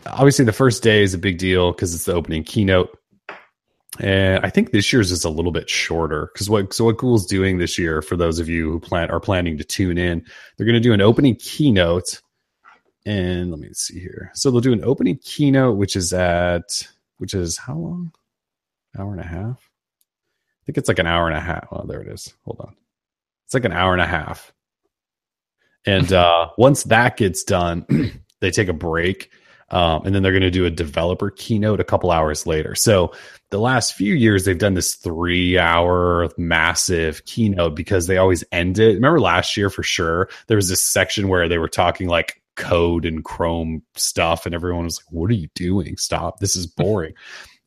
obviously, the first day is a big deal because it's the opening keynote. And I think this year's is a little bit shorter because what so what Google's doing this year for those of you who plan are planning to tune in, they're going to do an opening keynote, and let me see here. So they'll do an opening keynote, which is at which is how long? hour and a half. I think it's like an hour and a half. Oh, there it is. Hold on. It's like an hour and a half. And uh, once that gets done, they take a break. Um, and then they're going to do a developer keynote a couple hours later. So the last few years, they've done this three hour massive keynote because they always end it. Remember last year for sure, there was this section where they were talking like code and Chrome stuff, and everyone was like, What are you doing? Stop. This is boring.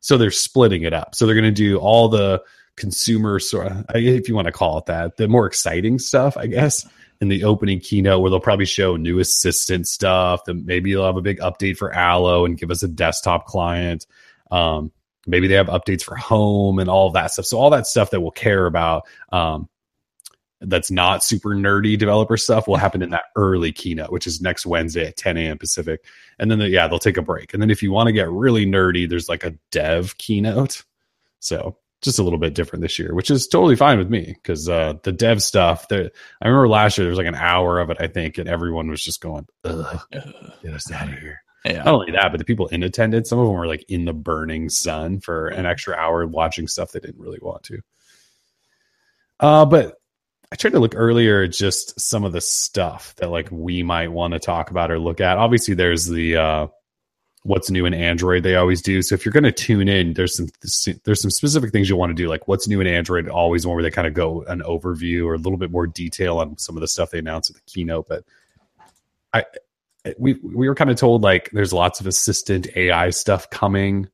So they're splitting it up. So they're going to do all the consumer sort of, if you want to call it that, the more exciting stuff, I guess, in the opening keynote where they'll probably show new assistant stuff. That maybe they'll have a big update for Allo and give us a desktop client. Um, maybe they have updates for home and all that stuff. So all that stuff that we'll care about. Um, that's not super nerdy developer stuff will happen in that early keynote, which is next Wednesday at 10 a.m. Pacific. And then, the, yeah, they'll take a break. And then if you want to get really nerdy, there's like a dev keynote. So just a little bit different this year, which is totally fine with me because uh, the dev stuff. The, I remember last year there was like an hour of it, I think, and everyone was just going, Ugh, "Get us out of here." Yeah. Not only that, but the people in attendance, some of them were like in the burning sun for an extra hour watching stuff they didn't really want to. Uh, but I tried to look earlier at just some of the stuff that like we might want to talk about or look at. Obviously, there's the uh, what's new in Android. They always do. So if you're going to tune in, there's some there's some specific things you want to do, like what's new in Android. Always one where they kind of go an overview or a little bit more detail on some of the stuff they announced at the keynote. But I we we were kind of told like there's lots of assistant AI stuff coming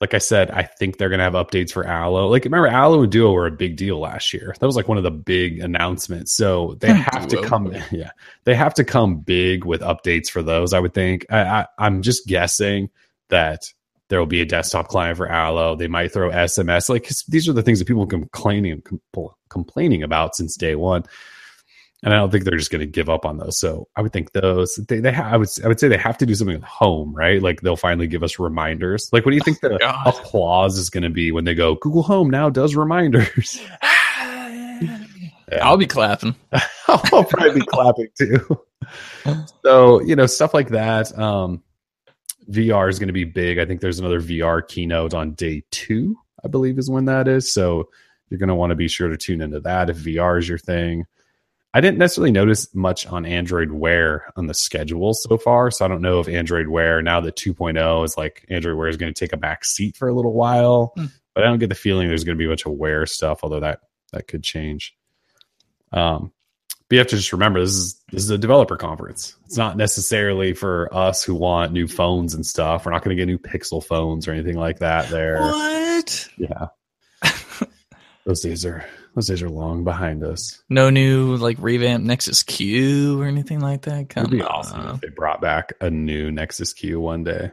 like I said, I think they're going to have updates for Allo. Like, remember, Allo and Duo were a big deal last year. That was like one of the big announcements. So they hmm. have to come, yeah, they have to come big with updates for those. I would think. I, I, am just guessing that there will be a desktop client for Allo. They might throw SMS. Like these are the things that people complaining complaining about since day one and I don't think they're just going to give up on those. So I would think those they, they ha- I would I would say they have to do something with home, right? Like they'll finally give us reminders. Like what do you think the oh, applause is going to be when they go Google Home now does reminders? yeah. I'll be clapping. I'll probably be clapping too. so you know stuff like that. Um, VR is going to be big. I think there's another VR keynote on day two. I believe is when that is. So you're going to want to be sure to tune into that if VR is your thing. I didn't necessarily notice much on Android Wear on the schedule so far. So I don't know if Android Wear now that 2.0 is like Android Wear is going to take a back seat for a little while. Mm. But I don't get the feeling there's going to be a bunch of Wear stuff, although that that could change. Um, but you have to just remember this is this is a developer conference. It's not necessarily for us who want new phones and stuff. We're not going to get new Pixel phones or anything like that. There, what? Yeah, those days are those days are long behind us. No new like revamp Nexus Q or anything like that. Come It'd be on. awesome if they brought back a new Nexus Q one day.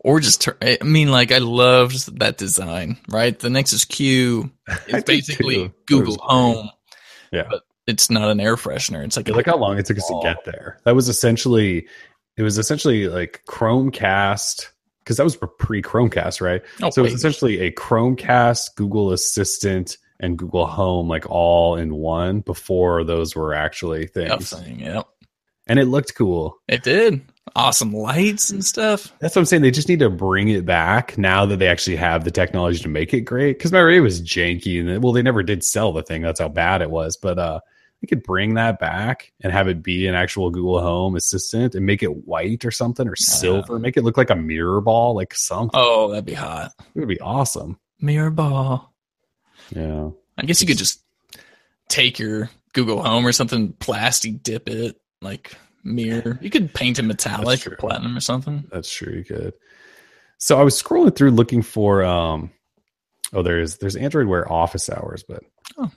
Or just, tur- I mean, like I loved that design, right? The Nexus Q is basically Google Home. Yeah, but it's not an air freshener. It's like look how long it took us to get there. That was essentially, it was essentially like Chromecast because that was pre Chromecast, right? Oh, so it's essentially a Chromecast, Google Assistant, and Google Home like all in one before those were actually things. Yep, thing, yep. And it looked cool. It did. Awesome lights and stuff. That's what I'm saying. They just need to bring it back now that they actually have the technology to make it great. Because my it was janky, and well, they never did sell the thing. That's how bad it was. But uh, they could bring that back and have it be an actual Google Home Assistant and make it white or something or silver. Make it look like a mirror ball, like something. Oh, that'd be hot. It would be awesome. Mirror ball. Yeah. I guess you could just take your Google Home or something, plastic dip it, like mirror. You could paint it metallic or platinum or something. That's true. You could. So I was scrolling through looking for um oh there's there's Android Wear office hours, but Oh,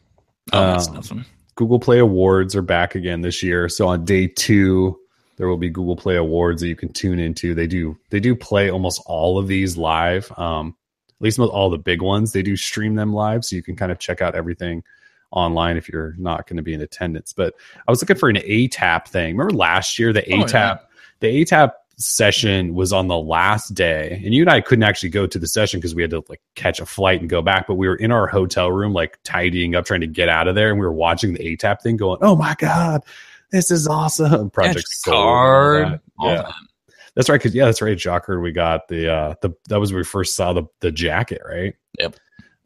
that's Um, nothing. Google Play Awards are back again this year. So on day two, there will be Google Play Awards that you can tune into. They do they do play almost all of these live. Um, at least all the big ones. They do stream them live, so you can kind of check out everything online if you're not going to be in attendance. But I was looking for an ATAP thing. Remember last year the Oh, ATAP yeah. the ATAP session was on the last day and you and I couldn't actually go to the session because we had to like catch a flight and go back but we were in our hotel room like tidying up trying to get out of there and we were watching the ATAP thing going oh my god this is awesome project Yeah, Soul and all card. yeah that. That's right because yeah that's right Jacquard we got the uh the that was when we first saw the the jacket right Yep.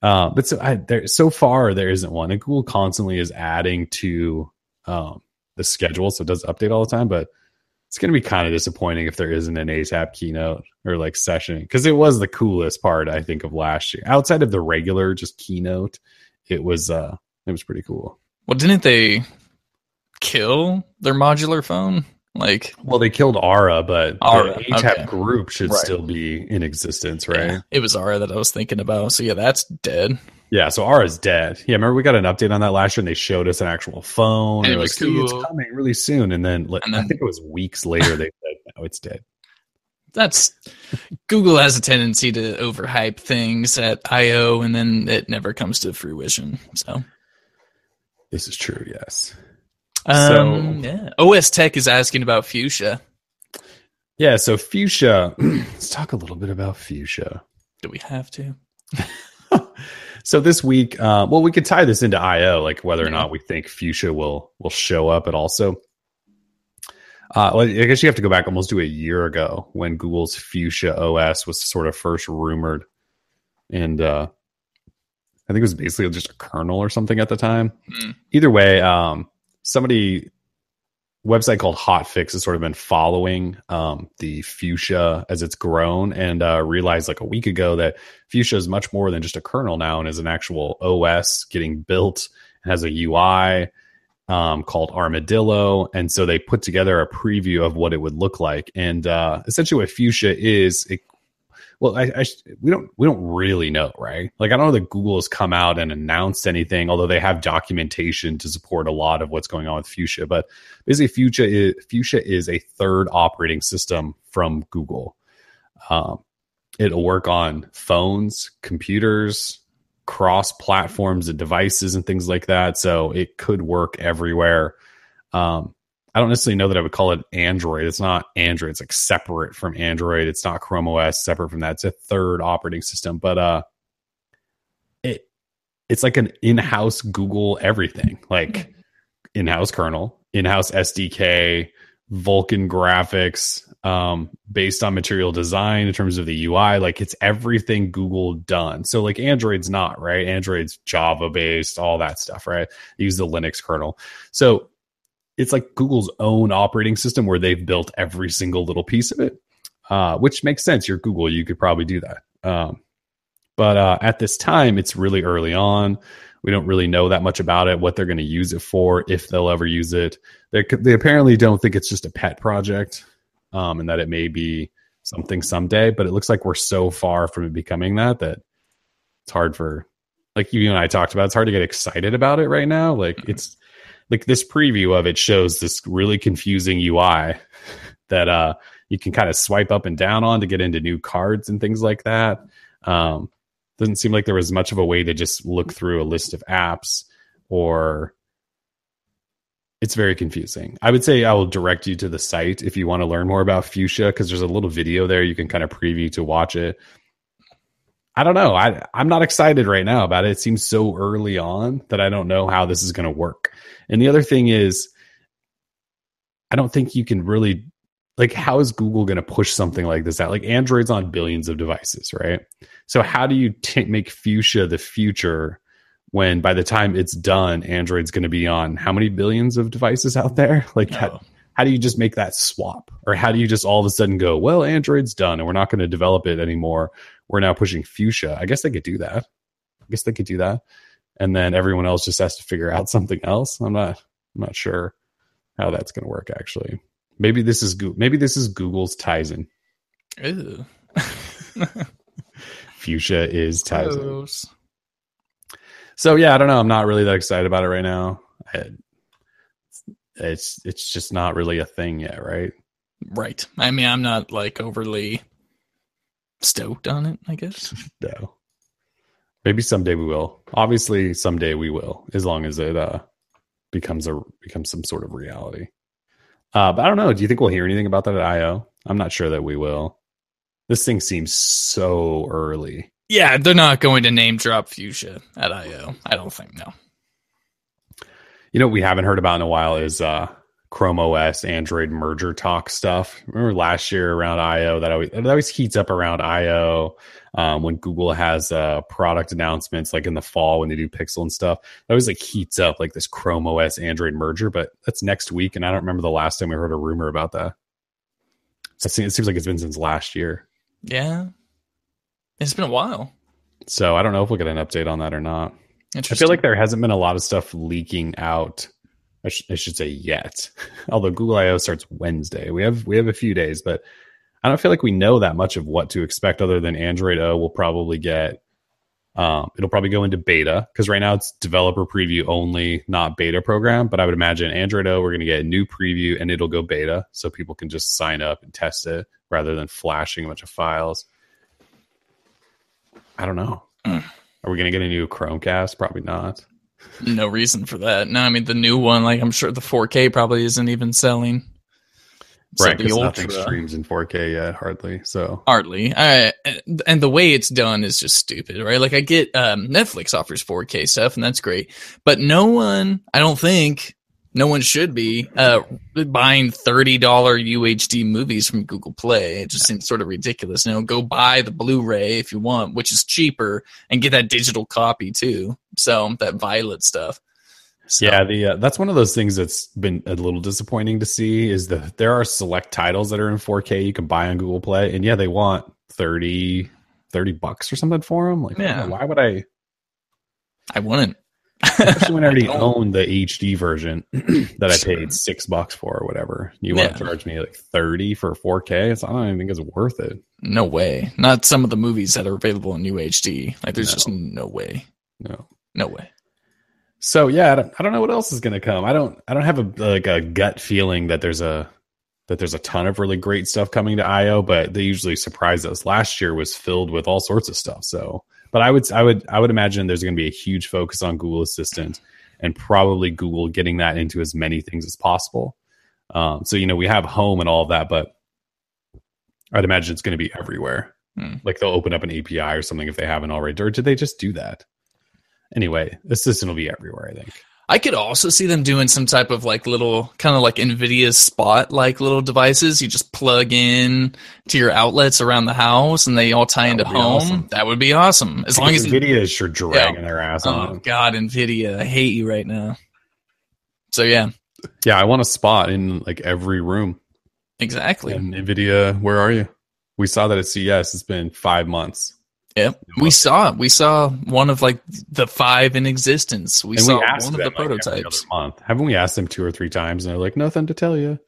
uh, but so I, there so far there isn't one and Google constantly is adding to um the schedule so it does update all the time but it's going to be kind of disappointing if there isn't an ATAP keynote or like session because it was the coolest part I think of last year. Outside of the regular just keynote, it was uh it was pretty cool. Well, didn't they kill their modular phone? Like, Well, they killed Ara, but Ara, the ATAP okay. group should Right. still be in existence, right? yeah, Yeah. it was Ara that I was thinking about. So yeah, that's dead. Yeah, so Ara's dead. Yeah, remember we got an update on that last year, and they showed us an actual phone. And it was like, cool. it's coming really soon, and then, like, And I think it was weeks later they said, "No, it's dead." That's Google has a tendency to overhype things at I/O, and then it never comes to fruition. So, This is true. Yes. Um, yeah. OS Tech is asking about Fuchsia. Yeah. So Fuchsia. let's talk a little bit about Fuchsia. Do we have to? so this week, uh, well, we could tie this into IO, like whether or not we think Fuchsia will will show up at also. Uh, well, I guess you have to go back almost to a year ago when Google's Fuchsia OS was sort of first rumored, and uh, I think it was basically just a kernel or something at the time. Hmm. Either way, um, somebody website called Hotfix has sort of been following um, the Fuchsia as it's grown and uh, realized like a week ago that Fuchsia is much more than just a kernel now and is an actual OS getting built and has a UI um, called Armadillo. And so they put together a preview of what it would look like. And uh, essentially, what Fuchsia is, it, well, I, I, we don't we don't really know, right? Like I don't know that Google has come out and announced anything, although they have documentation to support a lot of what's going on with Fuchsia. But basically, Fuchsia is Fuchsia is a third operating system from Google. Um, it'll work on phones, computers, cross platforms and devices and things like that. So it could work everywhere. Um, I don't necessarily know that I would call it Android. It's not Android. It's like separate from Android. It's not Chrome OS separate from that. It's a third operating system, but uh, it it's like an in-house Google everything, like in-house kernel, in-house SDK, Vulkan graphics, um, based on material design in terms of the UI. Like it's everything Google done. So like Android's not right. Android's Java based, all that stuff, right? They use the Linux kernel. So it's like Google's own operating system where they've built every single little piece of it, uh, which makes sense. You're Google, you could probably do that. Um, but uh, at this time, it's really early on. We don't really know that much about it, what they're going to use it for, if they'll ever use it. They, they apparently don't think it's just a pet project um, and that it may be something someday, but it looks like we're so far from it becoming that that it's hard for, like you and I talked about, it's hard to get excited about it right now. Like it's, like this preview of it shows this really confusing UI that uh you can kind of swipe up and down on to get into new cards and things like that. Um doesn't seem like there was much of a way to just look through a list of apps or it's very confusing. I would say I will direct you to the site if you want to learn more about Fuchsia because there's a little video there you can kind of preview to watch it. I don't know. I I'm not excited right now about it. It seems so early on that I don't know how this is going to work. And the other thing is, I don't think you can really like how is Google going to push something like this out? Like Android's on billions of devices, right? So how do you t- make Fuchsia the future when by the time it's done, Android's going to be on how many billions of devices out there? Like Oh. how, how do you just make that swap? Or how do you just all of a sudden go, well, Android's done and we're not going to develop it anymore. We're now pushing Fuchsia. I guess they could do that. I guess they could do that. And then everyone else just has to figure out something else. I'm not I'm not sure how that's going to work actually. Maybe this is Goo- maybe this is Google's Tizen. Ew. Fuchsia is Tizen. So yeah, I don't know. I'm not really that excited about it right now. I, it's it's just not really a thing yet, right? Right. I mean, I'm not like overly stoked on it, I guess. No. Maybe someday we will. Obviously, someday we will, as long as it uh becomes a becomes some sort of reality. Uh, but I don't know. Do you think we'll hear anything about that at I/O? I'm not sure that we will. This thing seems so early. Yeah, they're not going to name drop Fuchsia at IO. I don't think no. You know what we haven't heard about in a while is uh Chrome OS Android merger talk stuff. Remember last year around IO that always that always heats up around IO um, when Google has uh, product announcements like in the fall when they do Pixel and stuff. That always like heats up like this Chrome OS Android merger, but that's next week, and I don't remember the last time we heard a rumor about that. So it seems, it seems like it's been since last year. Yeah. It's been a while. So I don't know if we'll get an update on that or not. I feel like there hasn't been a lot of stuff leaking out. I, sh- I should say yet. Although Google I/O starts Wednesday, we have we have a few days, but I don't feel like we know that much of what to expect. Other than Android O will probably get, um, it'll probably go into beta because right now it's developer preview only, not beta program. But I would imagine Android O we're going to get a new preview and it'll go beta, so people can just sign up and test it rather than flashing a bunch of files. I don't know. Mm. Are we going to get a new Chromecast? Probably not. No reason for that. No, I mean the new one, like I'm sure the 4K probably isn't even selling. So right, the because nothing streams in 4K yet, hardly. So Hardly. I, and the way it's done is just stupid, right? Like I get um, Netflix offers 4K stuff, and that's great, but no one, I don't think, no one should be uh, buying thirty dollar UHD movies from Google Play. It just seems sort of ridiculous. You know, go buy the Blu-ray if you want, which is cheaper, and get that digital copy too. So that Violet stuff. So, yeah, the uh, that's one of those things that's been a little disappointing to see is that there are select titles that are in 4K you can buy on Google Play, and yeah, they want 30, 30 bucks or something for them. Like, Yeah. why would I? I wouldn't. Especially when I already Don't. own the HD version that I Sure. paid six bucks for or whatever. You want to charge me like 30 for 4K? It's, I don't even think it's worth it. No way. Not some of the movies that are available in UHD. Like there's No. just no way. No. No way. So yeah, I don't, I don't know what else is going to come. I don't I don't have a like a gut feeling that there's a that there's a ton of really great stuff coming to IO, but they usually surprise us. Last year was filled with all sorts of stuff. So, but I would I would I would imagine there's going to be a huge focus on Google Assistant and probably Google getting that into as many things as possible. Um, so you know we have Home and all of that, but I'd imagine it's going to be everywhere. Hmm. Like they'll open up an API or something if they haven't already, or did they just do that? Anyway, Assistant will be everywhere. I think. I could also see them doing some type of like little kind of like Nvidia spot like little devices. You just plug in to your outlets around the house and they all tie into home. awesome. That would be awesome. As long as Nvidia is sure dragging their ass Oh god, Nvidia. I hate you right now. So yeah, Yeah, I want a spot in like every room. exactly. And Nvidia, where are you? We saw that at CES. It's been five months. Yep. We saw we saw one of like the five in existence. We and saw we one of the like, prototypes. month. Haven't we asked them two or three times? And they're like, nothing to tell you.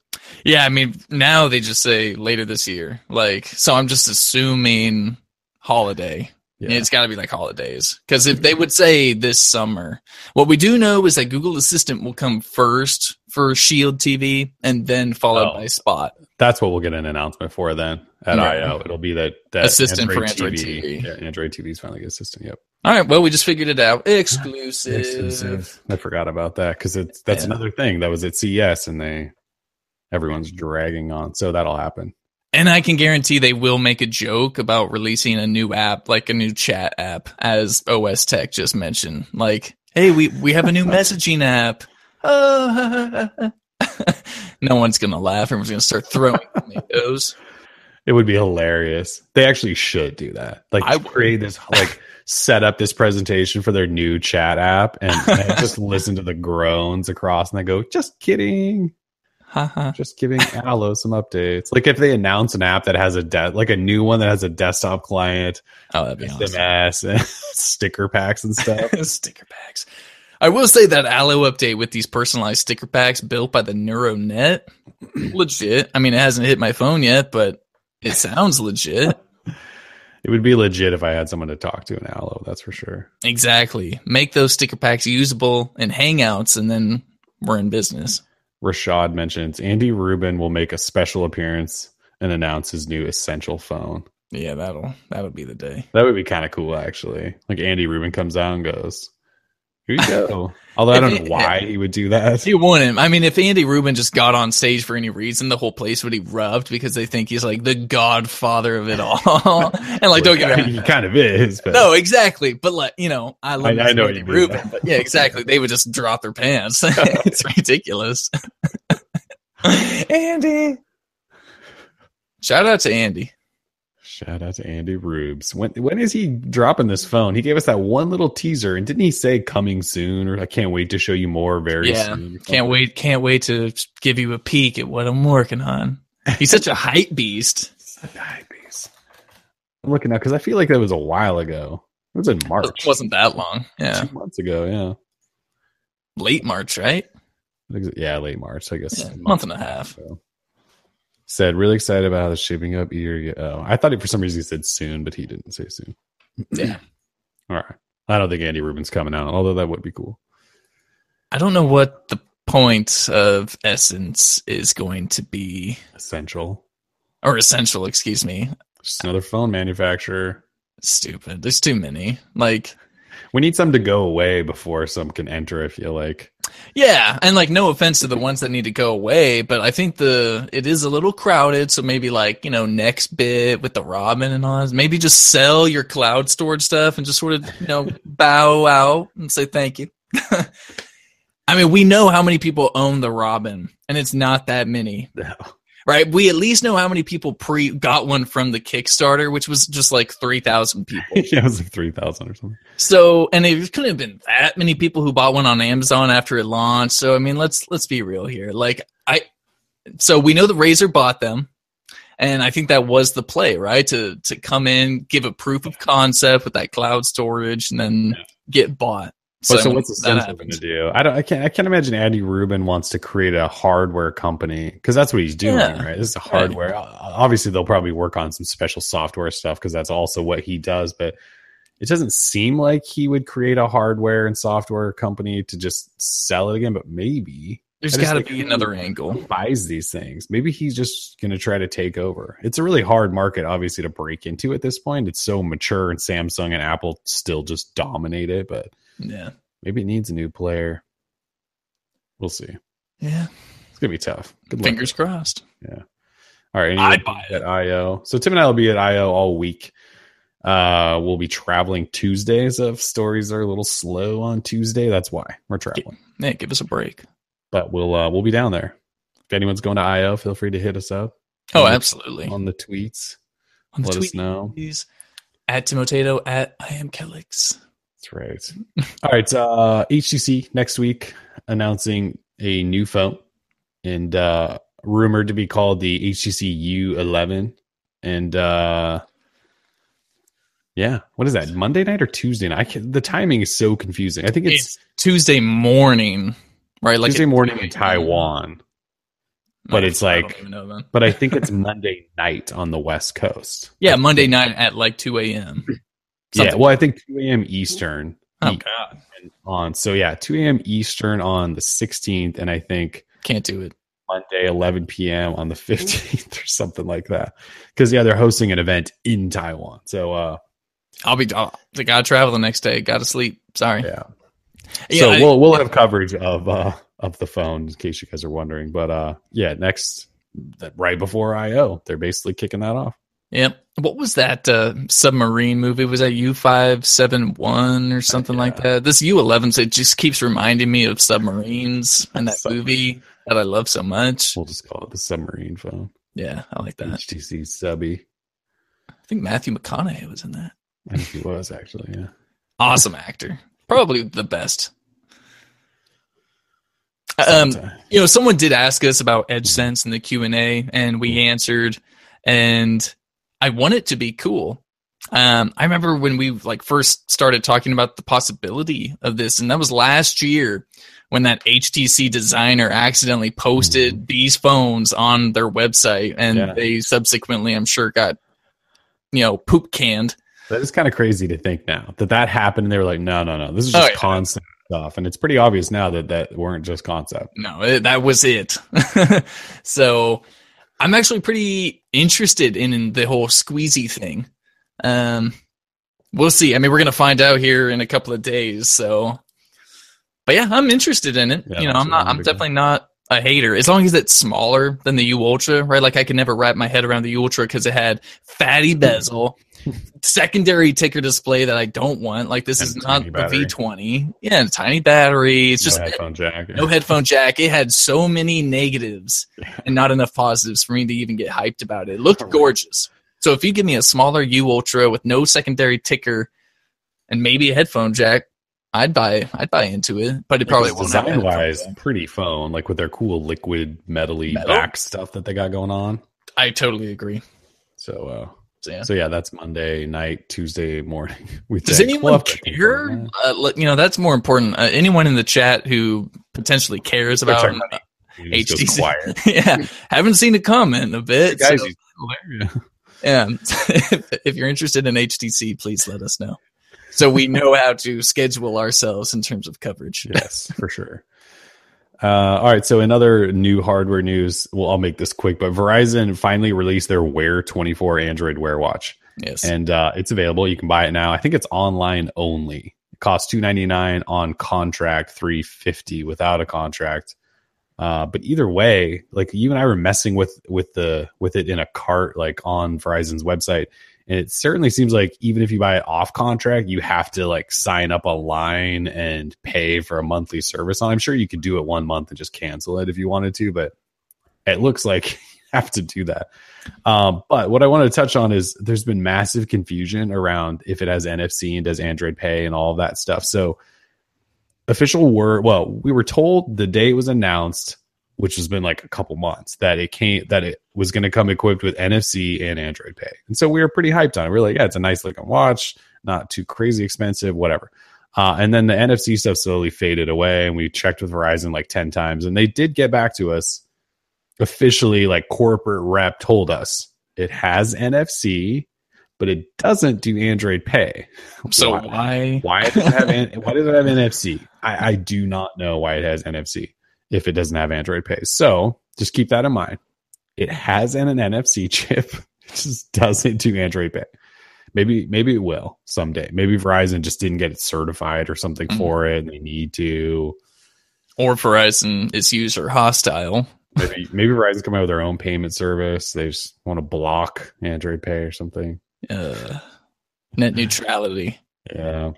Yeah, I mean, now they just say later this year. Like, so I'm just assuming holiday. Yeah. It's got to be like holidays. Because if they mm-hmm. would say this summer, what we do know is that Google Assistant will come first for Shield TV and then followed Oh. by Spot. That's what we'll get an announcement for then at Right. IO. It'll be that, that Assistant for Android TV. Yeah, Android TV's finally get assistant. Yep. All right, well, we just figured it out. Exclusive. Exclusive. I forgot about that because it's that's Yeah. another thing that was at CES and they everyone's dragging on. So that'll happen. And I can guarantee they will make a joke about releasing a new app, like a new chat app, as OS Tech just mentioned. Like, hey, we, we have a new messaging app. No one's gonna laugh. Everyone's gonna start throwing tomatoes. It would be hilarious. They actually should do that. Like I create this like set up this presentation for their new chat app and, and just listen to the groans across and they go, just kidding. Haha. Just giving Allo some updates. Like if they announce an app that has a de- like a new one that has a desktop client, oh, that'd be awesome. And sticker packs and stuff. sticker packs. I will say that Allo update with these personalized sticker packs built by the neural net, legit. I mean, it hasn't hit my phone yet, but it sounds legit. It would be legit if I had someone to talk to in Allo, that's for sure. Exactly. Make those sticker packs usable in Hangouts, and then we're in business. Rashad mentions Andy Rubin will make a special appearance and announce his new essential phone. Yeah, that'll that'll be the day. That would be kind of cool, actually. Like Andy Rubin comes out and goes, "Here you go." Although I don't know why he would do that. He wouldn't. I mean, if Andy Rubin just got on stage for any reason, the whole place would erupt because they think he's like the godfather of it all. and like, don't get me wrong. he kind of is. But No, exactly. But like, you know, I love I- I know Andy. Rubin. But yeah, exactly. They would just drop their pants. it's ridiculous. Andy. Shout out to Andy. Shout out to Andy Rubes. When when is he dropping this phone? He gave us that one little teaser, and didn't he say coming soon or I can't wait to show you more very Yeah, soon? Can't wait. Can't wait to give you a peek at what I'm working on. He's such a hype beast. Nice. I'm looking now because I feel like that was a while ago. It was in March. It wasn't that long. Yeah, two months ago. Yeah, late March, right? yeah, late March. I guess Yeah, a month and a half. ago. Said really excited about how it's shaping up. Oh, I thought he, for some reason he said soon, but he didn't say soon. Yeah. All right. I don't think Andy Rubin's coming out, although that would be cool. I don't know what the point of Essence is going to be, Essential. or Essential, excuse me. Just another phone manufacturer. Stupid. There's too many. Like, We need some to go away before some can enter. I feel like. yeah, and like, no offense to the ones that need to go away, but I think the it is a little crowded. So maybe like you know, Nextbit with the Robin and all. that, Maybe just sell your cloud storage stuff and just sort of you know bow out and say thank you. I mean, we know how many people own the Robin, and it's not that many. No. Right? We at least know how many people pre got one from the Kickstarter, which was just like three thousand people. yeah, it was like three thousand or something. So, and it couldn't have been that many people who bought one on Amazon after it launched. So, I mean, let's let's be real here. Like, I, so we know the Razer bought them, and I think that was the play, right? To to come in, give a proof of concept with that cloud storage, and then get bought. But so, I what's Essential going to do? I don't. I can't. I can't imagine Andy Rubin wants to create a hardware company because that's what he's doing, Yeah. right? This is a hardware. Uh, Obviously, they'll probably work on some special software stuff because that's also what he does. But it doesn't seem like he would create a hardware and software company to just sell it again. But maybe there's got to be another angle. who buys these things. Maybe he's just going to try to take over. It's a really hard market, obviously, to break into at this point. It's so mature, and Samsung and Apple still just dominate it. But Yeah, maybe it needs a new player. We'll see. yeah. It's gonna be tough. Good luck. Fingers crossed. Yeah. All right, I'd buy at IO. So Tim and I will be at IO all week. Uh, we'll be traveling Tuesdays. If stories are a little slow on Tuesday, that's why we're traveling. Yeah, give us a break. But we'll uh, we'll be down there. If anyone's going to IO, feel free to hit us up Oh, absolutely. on the tweets. On the Let us tweet, know. please. At Timotato at I am Kelix. That's right. All right. Uh, HTC next week announcing a new phone and uh, rumored to be called the HTC U11. And uh, yeah, what is that? Monday night or Tuesday night? I can, the timing is so confusing. I think it's, It's Tuesday morning, right? Like Tuesday morning in Taiwan, but I- it's like- don't know but I think it's Monday night on the West Coast. yeah, Monday night at like two a.m. Yeah. Well, I think 2 a.m. Eastern Oh God, on. So yeah, 2 a.m. Eastern on the 16th. And I think can't do it. Monday, 11 p.m. on the 15th or something like that. Because yeah, they're hosting an event in Taiwan. So uh, I'll be. I'll, I gotta travel the next day. Gotta sleep. Sorry. yeah. Yeah, so I- we'll we'll have coverage of uh of the phone in case you guys are wondering. But uh, yeah, next that right before IO, they're basically kicking that off. Yep. What was that uh, submarine movie? Was that U five seven one or something yeah. like that? This U eleven, it just keeps reminding me of submarines and that movie that I love so much. We'll just call it the submarine phone. Yeah, I like that. HTC subby. I think Matthew McConaughey was in that. I think he was actually, yeah. Awesome actor. Probably the best. Um, you know, someone did ask us about EdgeSense in the Q and A, and we answered. And I want it to be cool. Um, I remember when we like first started talking about the possibility of this, and that was last year when that HTC designer accidentally posted mm-hmm. these phones on their website, and yeah. they subsequently, I'm sure, got you know poop canned. That is kind of crazy to think now that that happened, and they were like, "No, no, no, this is just oh, yeah. concept stuff," and it's pretty obvious now that that weren't just concept. No, it, that was it. so I'm actually pretty interested in, in the whole squeezy thing. Um, we'll see. I mean, we're gonna find out here in a couple of days. So, but yeah, I'm interested in it. Yeah, you know, I'm not. I'm definitely not a hater as long as it's smaller than the U Ultra, right? Like I could never wrap my head around the U Ultra because it had fatty bezel, secondary ticker display that I don't want. Like this and is not the V20. Yeah, tiny battery. It's no just headphone jack. No headphone jack. It had so many negatives and not enough positives for me to even get hyped about it. It looked gorgeous. So if you give me a smaller U Ultra with no secondary ticker and maybe a headphone jack, I'd buy I'd buy into it, but it probably won't. Design wise, pretty phone, like with their cool liquid metally Metal? back stuff that they got going on. I totally agree. So, uh, yeah. so yeah, that's Monday night, Tuesday morning. We Does anyone care? Uh, you know, that's more important. Uh, anyone in the chat who potentially cares about uh, HTC, yeah, haven't seen a comment in a bit. Guys, so, yeah, if, if you're interested in HTC, please let us know so we know how to schedule ourselves in terms of coverage. yes, for sure. Uh, all right. So, in other new hardware news, well, I'll make this quick, but Verizon finally released their Wear 24 Android Wear Watch. Yes. And uh, it's available. You can buy it now. I think it's online only. It costs 299 on contract, 350 without a contract. Uh, but either way, like you and I were messing with with the with it in a cart, like on Verizon's website, and it certainly seems like even if you buy it off contract, you have to like sign up a line and pay for a monthly service. I'm sure you could do it one month and just cancel it if you wanted to, but it looks like you have to do that. Um, but what I wanted to touch on is there's been massive confusion around if it has NFC and does Android Pay and all that stuff. So official word, well, we were told the day it was announced which has been like a couple months that it came that it was going to come equipped with NFC and Android Pay. And so we were pretty hyped on it. We are like, yeah, it's a nice looking watch, not too crazy expensive, whatever. Uh, and then the NFC stuff slowly faded away, and we checked with Verizon like ten times, and they did get back to us officially. Like corporate rep told us it has NFC, but it doesn't do Android Pay. So why why, does it have why does it have NFC? I, I do not know why it has NFC if it doesn't have Android Pay. So just keep that in mind. It has an, an NFC chip, it just doesn't do Android Pay. Maybe maybe it will someday. Maybe Verizon just didn't get it certified or something mm-hmm. for it, and they need to. Or Verizon is user hostile. Maybe maybe Verizon's coming out with their own payment service. They just want to block Android Pay or something. Uh, net neutrality. Yeah.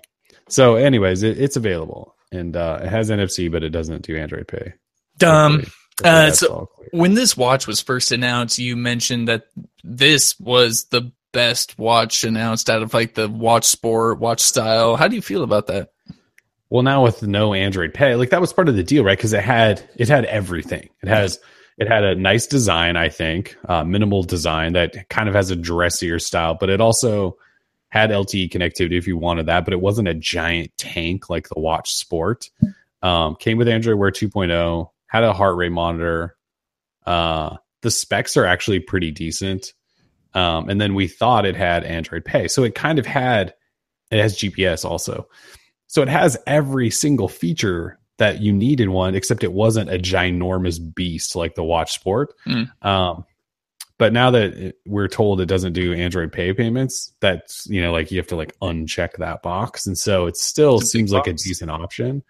So, anyways, it, it's available and uh, it has NFC, but it doesn't do Android Pay. Dumb. uh, so when this watch was first announced, you mentioned that this was the best watch announced out of like the watch sport, watch style. How do you feel about that? Well, now with no Android Pay, like that was part of the deal, right? Because it had it had everything. It has it had a nice design, I think, uh, minimal design that kind of has a dressier style, but it also had LTE connectivity if you wanted that, but it wasn't a giant tank like the Watch Sport. Um, came with Android Wear 2.0, had a heart rate monitor. Uh, the specs are actually pretty decent. Um, and then we thought it had Android Pay. So it kind of had, it has GPS also. So it has every single feature that you need in one, except it wasn't a ginormous beast like the Watch Sport. Mm. Um, but now that we're told it doesn't do Android Pay payments, that's you know like you have to like uncheck that box, and so it still seems like a decent option.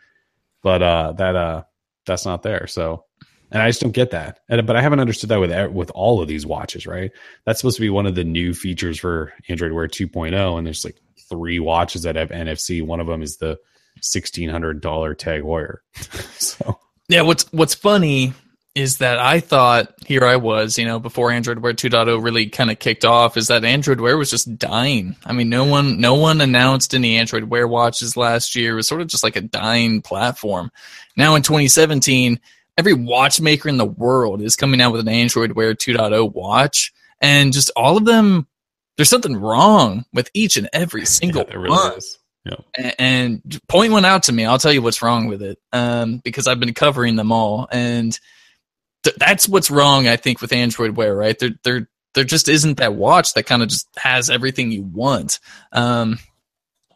But uh, that uh, that's not there. So and I just don't get that. And, but I haven't understood that with with all of these watches, right? That's supposed to be one of the new features for Android Wear 2.0, and there's like three watches that have NFC. One of them is the sixteen hundred dollar Tag Heuer. so yeah, what's what's funny is that I thought here I was, you know, before Android Wear 2.0 really kind of kicked off, is that Android Wear was just dying. I mean, no one no one announced any Android Wear watches last year. It was sort of just like a dying platform. Now in 2017, every watchmaker in the world is coming out with an Android Wear 2.0 watch, and just all of them, there's something wrong with each and every single yeah, really one. Is. Yeah. And point one out to me. I'll tell you what's wrong with it, um, because I've been covering them all, and th- that's what's wrong, I think, with Android Wear, right? There, there, there just isn't that watch that kind of just has everything you want. Um,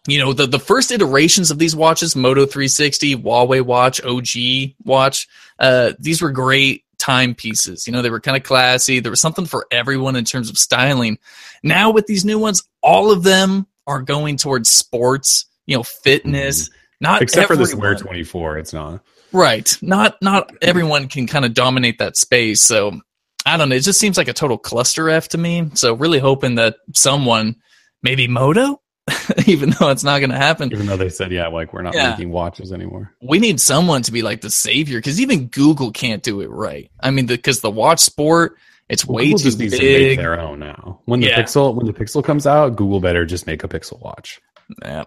you know, the, the first iterations of these watches, Moto 360, Huawei watch, OG watch, uh, these were great timepieces. You know, they were kind of classy. There was something for everyone in terms of styling. Now with these new ones, all of them are going towards sports, you know, fitness. Mm-hmm. Not except everyone. for this Wear 24, it's not. Right. Not not everyone can kind of dominate that space. So I don't know. It just seems like a total cluster F to me. So really hoping that someone, maybe Moto, even though it's not going to happen. Even though they said, yeah, like we're not yeah. making watches anymore. We need someone to be like the savior because even Google can't do it right. I mean, because the, the, watch sport, it's well, way Google too just needs big. to make their own now. When the yeah. Pixel when the Pixel comes out, Google better just make a Pixel watch. Yeah,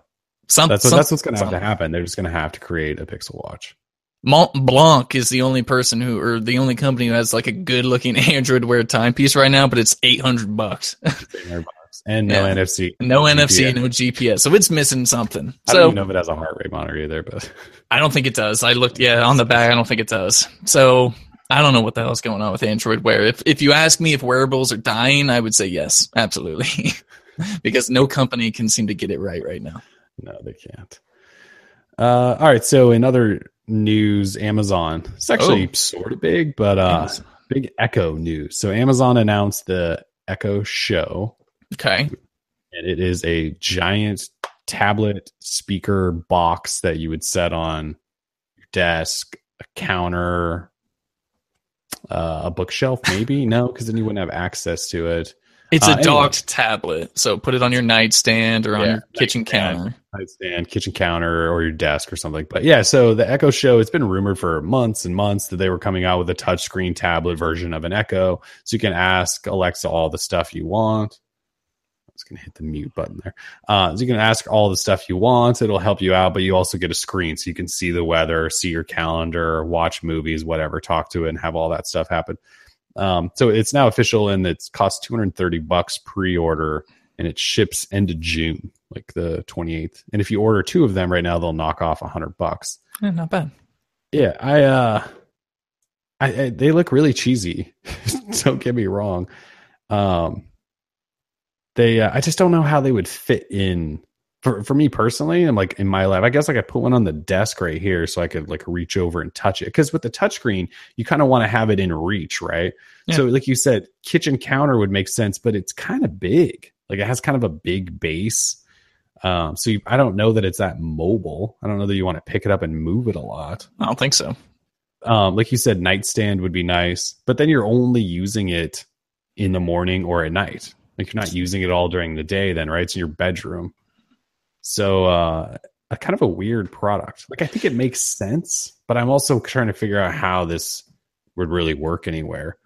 some, that's what, some, that's what's going to have to happen. They're just going to have to create a Pixel watch. Mont Blanc is the only person who, or the only company who has like a good looking Android Wear timepiece right now, but it's 800 bucks. and no yeah. NFC. No NFC, no GPS. So it's missing something. I so, don't even know if it has a heart rate monitor either, but I don't think it does. I looked, yeah, on the back. I don't think it does. So I don't know what the hell's going on with Android Wear. If if you ask me if wearables are dying, I would say yes, absolutely, because no company can seem to get it right right now. No, they can't. Uh, all right. So in other news, Amazon. It's actually oh. sort of big, but uh, big Echo news. So Amazon announced the Echo Show. Okay. And it is a giant tablet speaker box that you would set on your desk, a counter, uh, a bookshelf, maybe. no, because then you wouldn't have access to it. It's uh, a docked anyway. tablet, so put it on your nightstand or on yeah, your kitchen counter. Nightstand, kitchen counter, or your desk or something. But yeah, so the Echo Show, it's been rumored for months and months that they were coming out with a touchscreen tablet version of an Echo, so you can ask Alexa all the stuff you want. I was going to hit the mute button there. Uh, so you can ask all the stuff you want. It'll help you out, but you also get a screen so you can see the weather, see your calendar, watch movies, whatever, talk to it, and have all that stuff happen. Um, so it's now official and it's cost 230 bucks pre-order and it ships end of June, like the 28th. And if you order two of them right now, they'll knock off a hundred bucks. Yeah, not bad. Yeah, I, uh, I, I, they look really cheesy. don't get me wrong. Um, they, uh, I just don't know how they would fit in for for me personally, I'm like in my lab I guess like I put one on the desk right here so I could like reach over and touch it. Because with the touchscreen, you kind of want to have it in reach, right? Yeah. So like you said, kitchen counter would make sense, but it's kind of big. Like it has kind of a big base. Um, so you, I don't know that it's that mobile. I don't know that you want to pick it up and move it a lot. I don't think so. Um, like you said, nightstand would be nice, but then you're only using it in the morning or at night. Like you're not using it all during the day, then, right? It's in your bedroom. So uh, a kind of a weird product. Like I think it makes sense, but I'm also trying to figure out how this would really work anywhere.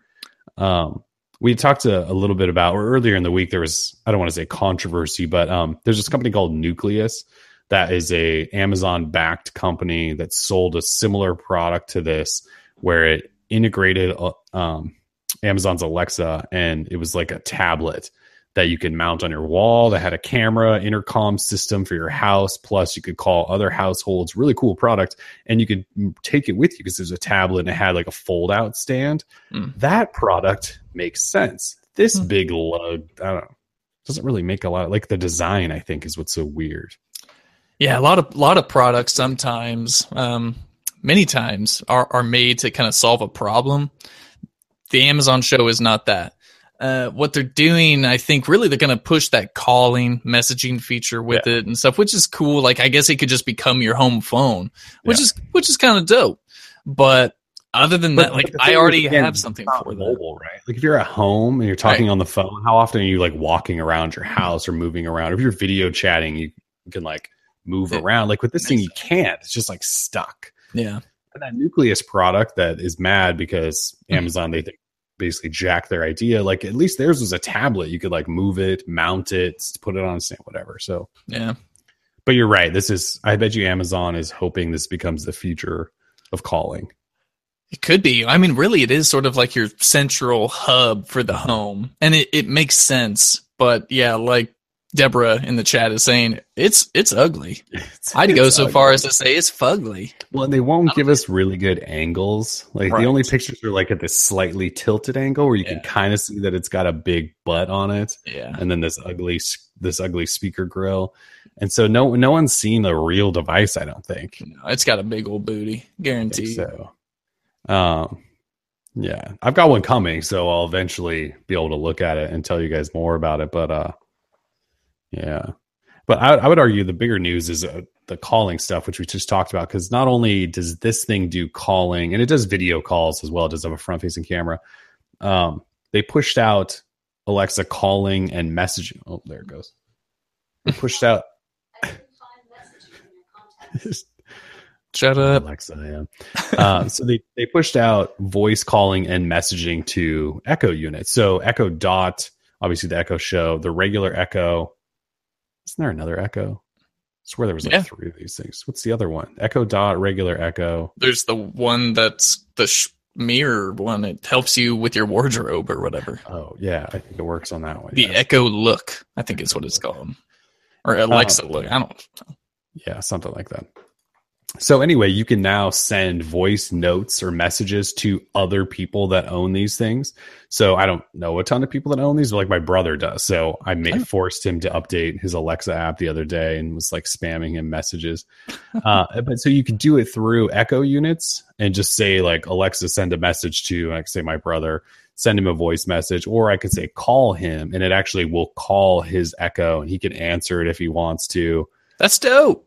Um, we talked a, a, little bit about or earlier in the week. There was I don't want to say controversy, but um, there's this company called Nucleus that is a Amazon backed company that sold a similar product to this, where it integrated uh, um, Amazon's Alexa and it was like a tablet that you could mount on your wall that had a camera intercom system for your house. Plus you could call other households. Really cool product. And you could take it with you because there's a tablet and it had like a fold out stand. Mm. that product makes sense. This mm. big lug i don't know doesn't really make a lot like the design i think is what's so weird. Yeah a lot of lot of products sometimes um many times are, are made to kind of solve a problem. The amazon show is not that uh, what they're doing, I think really they're going to push that calling messaging feature with yeah. it and stuff, which is cool. Like, I guess it could just become your home phone, which yeah. is, which is kind of dope. But other than But- that, like I already is, again, have something for that. mobile, right? Like if you're at home and you're talking on the phone, how often are you like walking around your house or moving around? If you're video chatting, you can like move It around. Like with this thing, you can't. It's just like stuck. Yeah, And that nucleus product that is mad because Mhm. Amazon they think basically jack their idea. Like at least theirs was a tablet. You could like move it, mount it, put it on a stand, whatever. So, yeah. but you're right. This is. I bet you Amazon is hoping this becomes the future of calling. It could be. I mean, really, it is sort of like your central hub for the home, and it, it makes sense. But yeah, like Deborah in the chat is saying, it's it's ugly. It's- I'd go it's so ugly. far as to say it's fugly. Well, and they won't give us really good angles. Like Right. the only pictures are like at this slightly tilted angle where you can kind of see that it's got a big butt on it, Yeah, and then this ugly this ugly speaker grill. And so no no one's seen a real device. I don't think. No, it's got a big old booty, I think guaranteed. so. Um, yeah, I've got one coming, so I'll eventually be able to look at it and tell you guys more about it. But uh, yeah, but I, I would argue the bigger news is uh, the calling stuff, which we just talked about, because not only does this thing do calling, and it does video calls as well. It does have a front facing camera. Um, they pushed out Alexa calling and messaging. Oh, there it goes. They pushed out. Shut up. Alexa, yeah. uh, so they, they pushed out voice calling and messaging to Echo units. So Echo Dot, obviously the Echo Show, the regular Echo. Isn't there another Echo? I swear there was like Yeah. three of these things. What's the other one? Echo Dot, regular Echo. There's the one that's the sh- mirror one. It helps you with your wardrobe or whatever. Oh yeah, I think it works on that one. The. Echo Look, I think is what it's called, or Alexa oh, Look. I don't. Know. Yeah, something like that. So anyway, you can now send voice notes or messages to other people that own these things. So I don't know a ton of people that own these, but like my brother does. So I may, Oh. forced him to update his Alexa app the other day and was like spamming him messages. uh, but so you can do it through Echo units and just say like Alexa, send a message to like say my brother, send him a voice message, or I could say call him, and it actually will call his Echo and he can answer it if he wants to That's dope.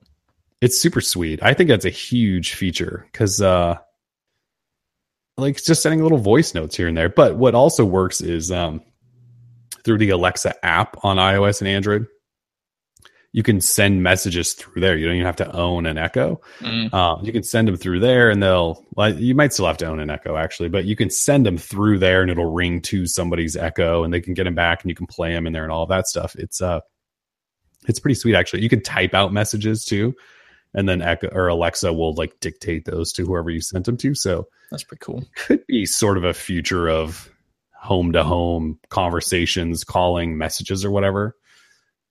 It's super sweet. I think that's a huge feature because, uh, like just sending little voice notes here and there. But what also works is um, through the Alexa app on iOS and Android, you can send messages through there. You don't even have to own an Echo. Mm. Uh, you can send them through there, and they'll. Well, you might still have to own an Echo actually, but you can send them through there, and it'll ring to somebody's Echo, and they can get them back, and you can play them in there and all that stuff. It's uh, it's pretty sweet actually. You can type out messages too, and then Echo or Alexa will like dictate those to whoever you sent them to. So That's pretty cool. could be sort of a future of home to home conversations, calling messages or whatever,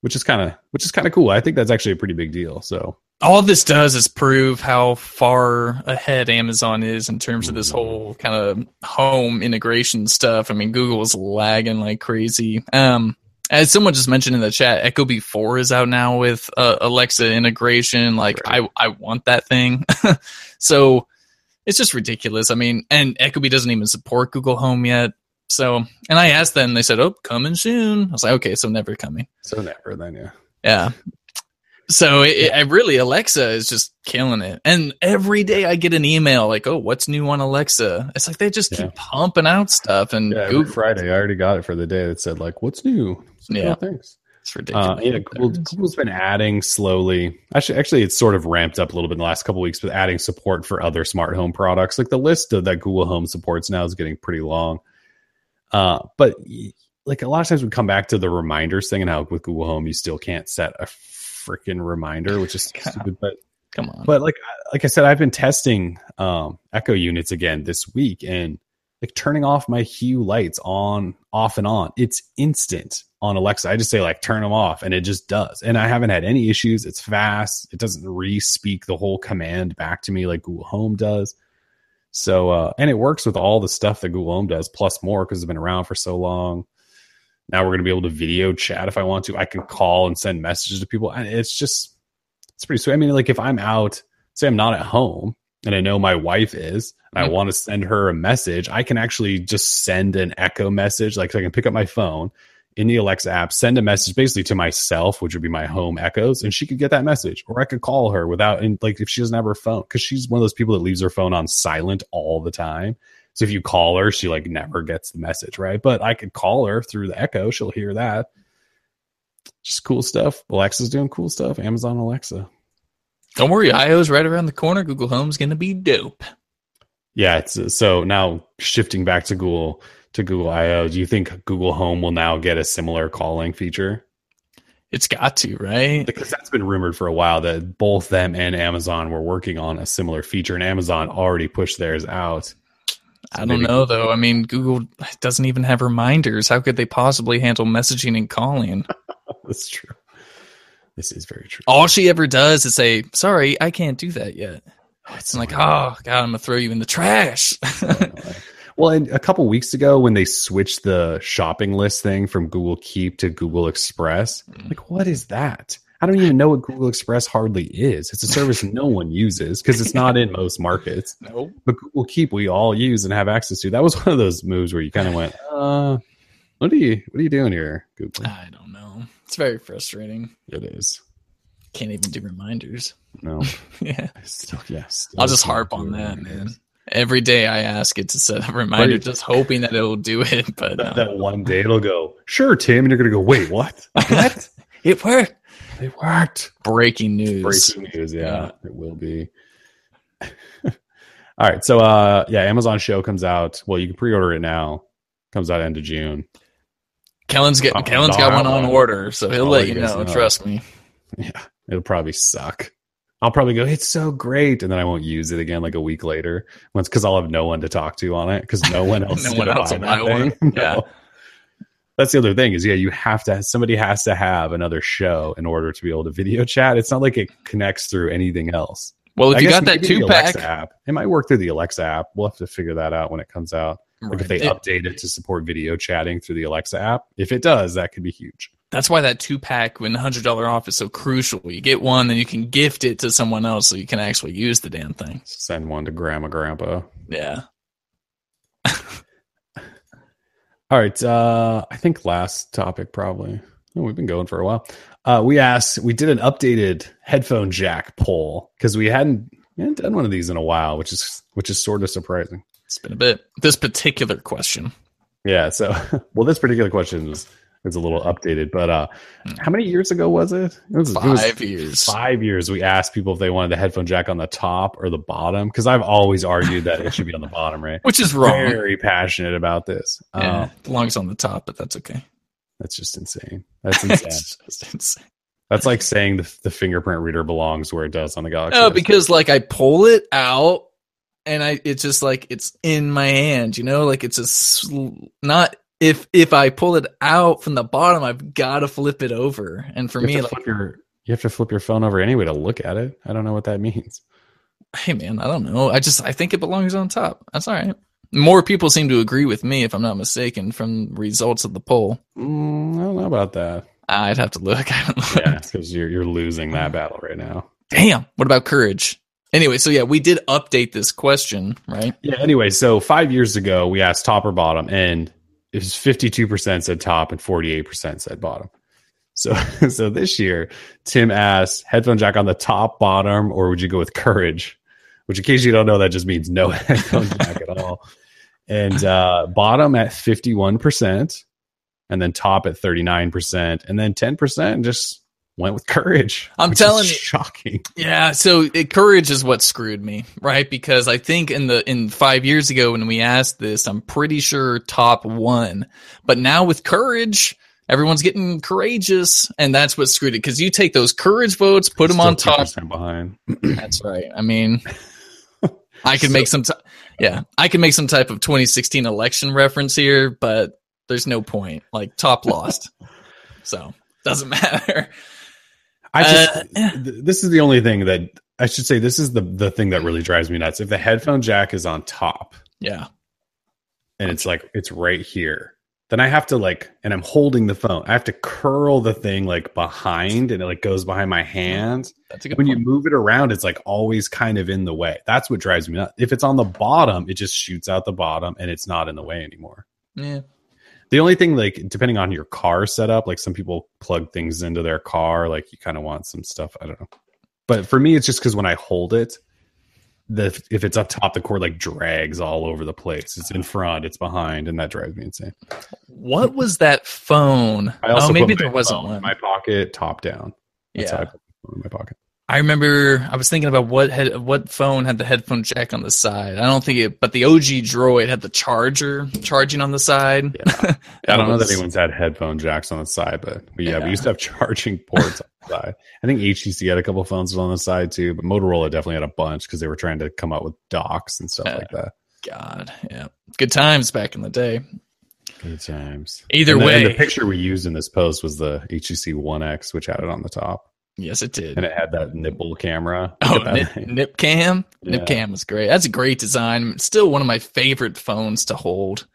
which is kind of which is kind of cool. I think that's actually a pretty big deal. So All this does is prove how far ahead Amazon is in terms of this whole kind of home integration stuff. I mean, Google is lagging like crazy. Um, as someone just mentioned in the chat, ecobee4 is out now with uh, Alexa integration. Like, Right. I, I want that thing. so it's just ridiculous. I mean, and ecobee doesn't even support Google Home yet. So, and I asked them, they said, oh, coming soon. I was like, okay, so never coming. so never then yeah. Yeah. So it, it, I really Alexa is just killing it, and every day I get an email like, "Oh, what's new on Alexa?" It's like they just Yeah. keep pumping out stuff, and Yeah, every Google, Friday I already got it for the day that said like, "What's new?" So, Yeah. thanks. it's ridiculous. Uh, yeah, Google, Google's been adding slowly. Actually, actually, it's sort of ramped up a little bit in the last couple weeks, but adding support for other smart home products. Like the list of that Google Home supports now is getting pretty long. Uh, but like a lot of times we come back to the reminders thing and how with Google Home you still can't set a freaking reminder, which is stupid. But Come on, but like like I said, I've been testing um, Echo units again this week, and like turning off my Hue lights on, off and on. It's instant on Alexa. I just say like turn them off, and it just does. And I haven't had any issues. It's fast. It doesn't re-speak the whole command back to me like Google Home does. So uh, and it works with all the stuff that Google Home does, plus more because it's been around for so long. Now we're going to be able to video chat if I want to. I can call and send messages to people, and it's just it's pretty sweet. I mean, like if I'm out, say I'm not at home, and I know my wife is, and I Mhm. want to send her a message, I can actually just send an echo message. Like I can pick up my phone, in the Alexa app, send a message basically to myself, which would be my home echoes, and she could get that message. Or I could call her without, and like if she doesn't have her phone, because she's one of those people that leaves her phone on silent all the time. So if you call her, she like never gets the message, right? But I could call her through the echo, she'll hear that. Just cool stuff. Alexa's doing cool stuff. Amazon Alexa. Don't worry, I/O's right around the corner. Google Home's gonna be dope. Yeah, it's uh, so now shifting back to Google to Google I/O. Do you think Google Home will now get a similar calling feature? It's got to, right? Because that's been rumored for a while that both them and Amazon were working on a similar feature, and Amazon already pushed theirs out. I don't know though. I mean, Google doesn't even have reminders. How could they possibly handle messaging and calling? That's true. This is very true. All she ever does is say, "Sorry, I can't do that yet." it's I'm like, "Oh God, I'm gonna throw you in the trash." Well, and a couple weeks ago when they switched the shopping list thing from Google Keep to Google Express, Mm. like what is that? I don't even know what Google Express hardly is. It's a service no one uses because it's not in most markets. nope. But Google Keep we all use and have access to. That was one of those moves where you kind of went, uh, what are you what are you doing here, Google? I don't know. It's very frustrating. It is. Can't even do reminders. No. yeah. Still yes. I'll just harp on that, man. Every day I ask it to set a reminder, Right. just hoping that it'll do it. But That, no. that one day it'll go, sure, Tim, and you're gonna go, wait, what? what? it worked. It worked. Breaking news. breaking news yeah, Yeah. it will be all right so uh yeah amazon show comes out well you can pre-order it now comes out end of june Kellen's get, Oh, Kellen's no, got one on order, so he'll I'll let let you you know. know. Trust me. yeah it'll probably suck i'll probably go it's so great and then i won't use it again like a week later once because i'll have no one to talk to on it because no one else No one else buy will buy one. Yeah. No. That's the other thing is yeah you have to somebody has to have another show in order to be able to video chat it's not like it connects through anything else Well, if I you got that two pack, app. It might work through the Alexa app. We'll have to figure that out when it comes out. Like if they It- update it to support video chatting through the Alexa app. If it does, that could be huge. that's why that two pack when hundred dollar off is so crucial. You get one, then you can gift it to someone else, so you can actually use the damn thing. Send one to grandma, grandpa. Yeah. All right. Uh, I think last topic probably. Oh, we've been going for a while. Uh, we asked, we did an updated headphone jack poll because we hadn't, we hadn't done one of these in a while, which is which is sort of surprising. It's been a bit. This particular question. Yeah. So, well, this particular question is is a little updated, but uh, how many years ago was it? It was, it was Five years. five years we asked people if they wanted the headphone jack on the top or the bottom because i've always argued that it should be on the bottom right Which is wrong. very passionate about this Yeah, um, belongs on the top, but that's okay. that's just insane that's insane It's just insane. that's like saying the, the fingerprint reader belongs where it does on the galaxy No, because like I pull it out and I it's just like it's in my hand, you know, like it's a sl- not if if I pull it out from the bottom, I've got to flip it over. And for you me, like, your, you have to flip your phone over anyway to look at it i don't know what that means hey man, I don't know. I just I think it belongs on top. That's all right. More people seem to agree with me, if I'm not mistaken, from results of the poll. mm, i don't know about that I'd have to look. I don't know. yeah because you're, you're losing that battle right now Damn. What about courage? Anyway, so yeah, we did update this question, right? Yeah. Anyway, so five years ago, we asked top or bottom, and it was fifty-two percent said top and forty-eight percent said bottom. So, so this year, Tim asked headphone jack on the top, bottom, or would you go with courage? Which, in case you don't know, that just means no headphone jack at all. And uh, bottom at fifty-one percent, and then top at thirty-nine percent, and then ten percent just went with courage. I'm telling you. shocking. Yeah, so it, courage is what screwed me, right? Because I think in the in five years ago when we asked this, I'm pretty sure top one, but now with courage, everyone's getting courageous, and that's what screwed it. Because you take those courage votes, put them on top. behind. That's right. I mean, I could make some, t- yeah, I could make some type of 2016 election reference here, but there's no point. Like top lost, so doesn't matter. I just Uh, th- this is the only thing that I should say. This is the the thing that really drives me nuts. If the headphone jack is on top Yeah, and it's like it's right here, then I have to like, and I'm holding the phone. I have to curl the thing like behind, and it like goes behind my hand. that's a good When you move it around, it's like always kind of in the way. That's what drives me nuts. If it's on the bottom, it just shoots out the bottom, and it's not in the way anymore. yeah. The only thing, like, depending on your car setup, like some people plug things into their car, like you kind of want some stuff. I don't know. But for me, it's just because when I hold it, the if it's up top, the cord like drags all over the place. It's in front, it's behind, and that drives me insane. What was that phone? Oh, maybe there wasn't phone in one. my pocket, top down. That's how I yeah, put my phone in my pocket. I remember. I was thinking about what head, what phone had the headphone jack on the side. I don't think it, but the OG Droid had the charger charging on the side. Yeah. I don't know that anyone's had headphone jacks on the side, but, but yeah, Yeah. we used to have charging ports on the side. I think HTC had a couple phones on the side too, but Motorola definitely had a bunch because they were trying to come out with docks and stuff Yeah. like that. God, yeah, good times back in the day. Good times. Either And the, and way, the picture we used in this post was the HTC One X, which had it on the top, yes, it did. and it had that nipple camera. Oh, Nip. Nip Cam. Nip Cam was great. That's a great design. It's still one of my favorite phones to hold.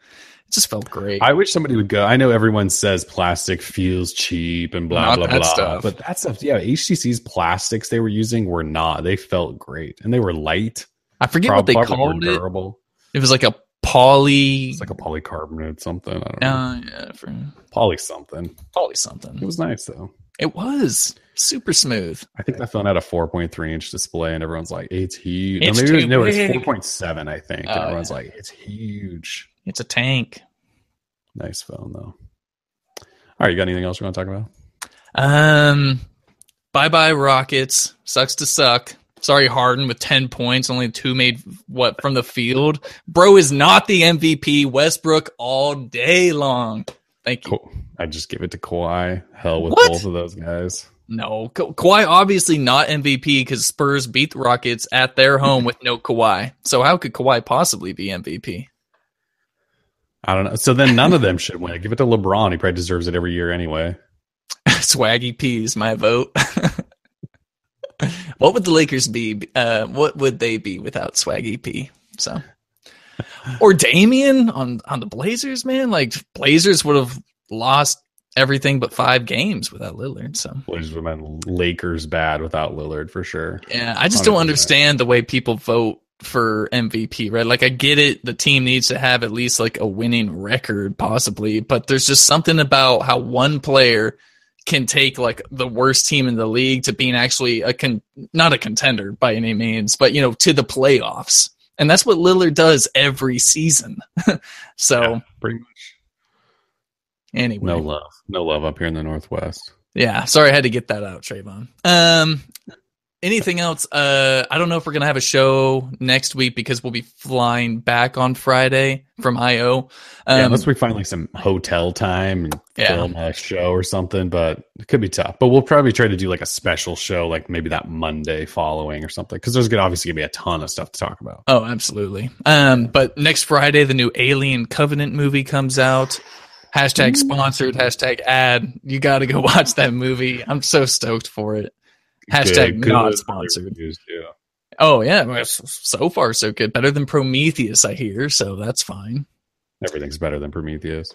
It just felt great. I wish somebody would go. I know everyone says plastic feels cheap and blah Not blah blah, stuff. but that stuff, yeah, HTC's plastics they were using were not. They felt great and they were light. I forget what they called it. Durable. It was like a poly. It's like a polycarbonate something. I don't know. uh, yeah, for Poly something. poly something. It was nice though. It was super smooth. I think that phone had a 4.3 inch display, and everyone's like, "It's huge." It's no, maybe it was, no, it's 4.7, I think, and Oh, everyone's yeah. like, "It's huge." It's a tank. Nice phone though. All right, you got anything else you want to talk about? Um, bye bye Rockets. Sucks to suck. Sorry, Harden with ten points, only two made what from the field. Bro is not the MVP. Westbrook all day long. Thank you. Cool. I just give it to Kawhi. Hell with What? both of those guys. No, Ka- Kawhi obviously not MVP because Spurs beat the Rockets at their home with no Kawhi. So how could Kawhi possibly be MVP? I don't know. So then none of them should win. Give it to LeBron. He probably deserves it every year anyway. Swaggy P is my vote. what would the Lakers be? Uh, what would they be without Swaggy P? So, or Damian on on the Blazers, man. Like Blazers would have lost everything but five games without Lillard. So, Blazers would have been Lakers bad without Lillard for sure. yeah, I just don't understand the way people vote for MVP. Right? Like, I get it. The team needs to have at least like a winning record, possibly, but there's just something about how one player can take like the worst team in the league to being actually a con- not a contender by any means, but you know, to the playoffs. And that's what Lillard does every season. so Yeah, pretty much. Anyway, No love. No love up here in the Northwest. yeah, sorry I had to get that out, Trayvon. Um anything else? Uh I don't know if we're gonna have a show next week because we'll be flying back on Friday from I/O. Um, yeah, unless we find like some hotel time and Yeah. film a show or something, but it could be tough. But we'll probably try to do like a special show, like maybe that Monday following or something, because there's gonna obviously gonna be a ton of stuff to talk about. Oh, absolutely. Um, but next Friday, the new Alien Covenant movie comes out. Hashtag mm. sponsored, hashtag ad. You got to go watch that movie. I'm so stoked for it. Hashtag Good- not good sponsored. reviews, too. Oh, yeah. So far, so good. Better than Prometheus, I hear. So that's fine. Everything's better than Prometheus.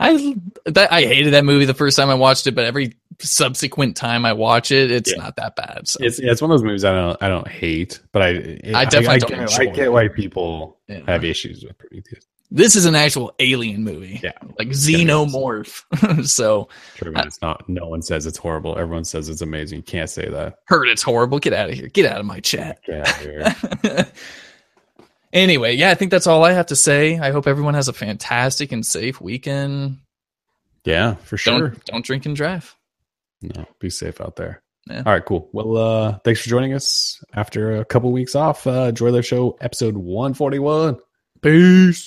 I that, I hated that movie the first time I watched it, but every subsequent time I watch it, it's Yeah. not that bad. So It's it's one of those movies I don't I don't hate, but I I definitely I, don't get, enjoy I get it. why people Yeah. have issues with Prometheus. This is an actual alien movie. Yeah. Like xenomorph. so True, man, it's not. No one says it's horrible. Everyone says it's amazing. You can't say that. heard it's horrible. Get out of here. Get out of my chat. Get out of here. anyway, yeah, I think that's all I have to say. I hope everyone has a fantastic and safe weekend. yeah, for sure. Don't don't drink and drive. No, be safe out there. Yeah. All right, cool. Well, uh, thanks for joining us after a couple weeks off. Uh, enjoy the show, episode one forty one. Peace.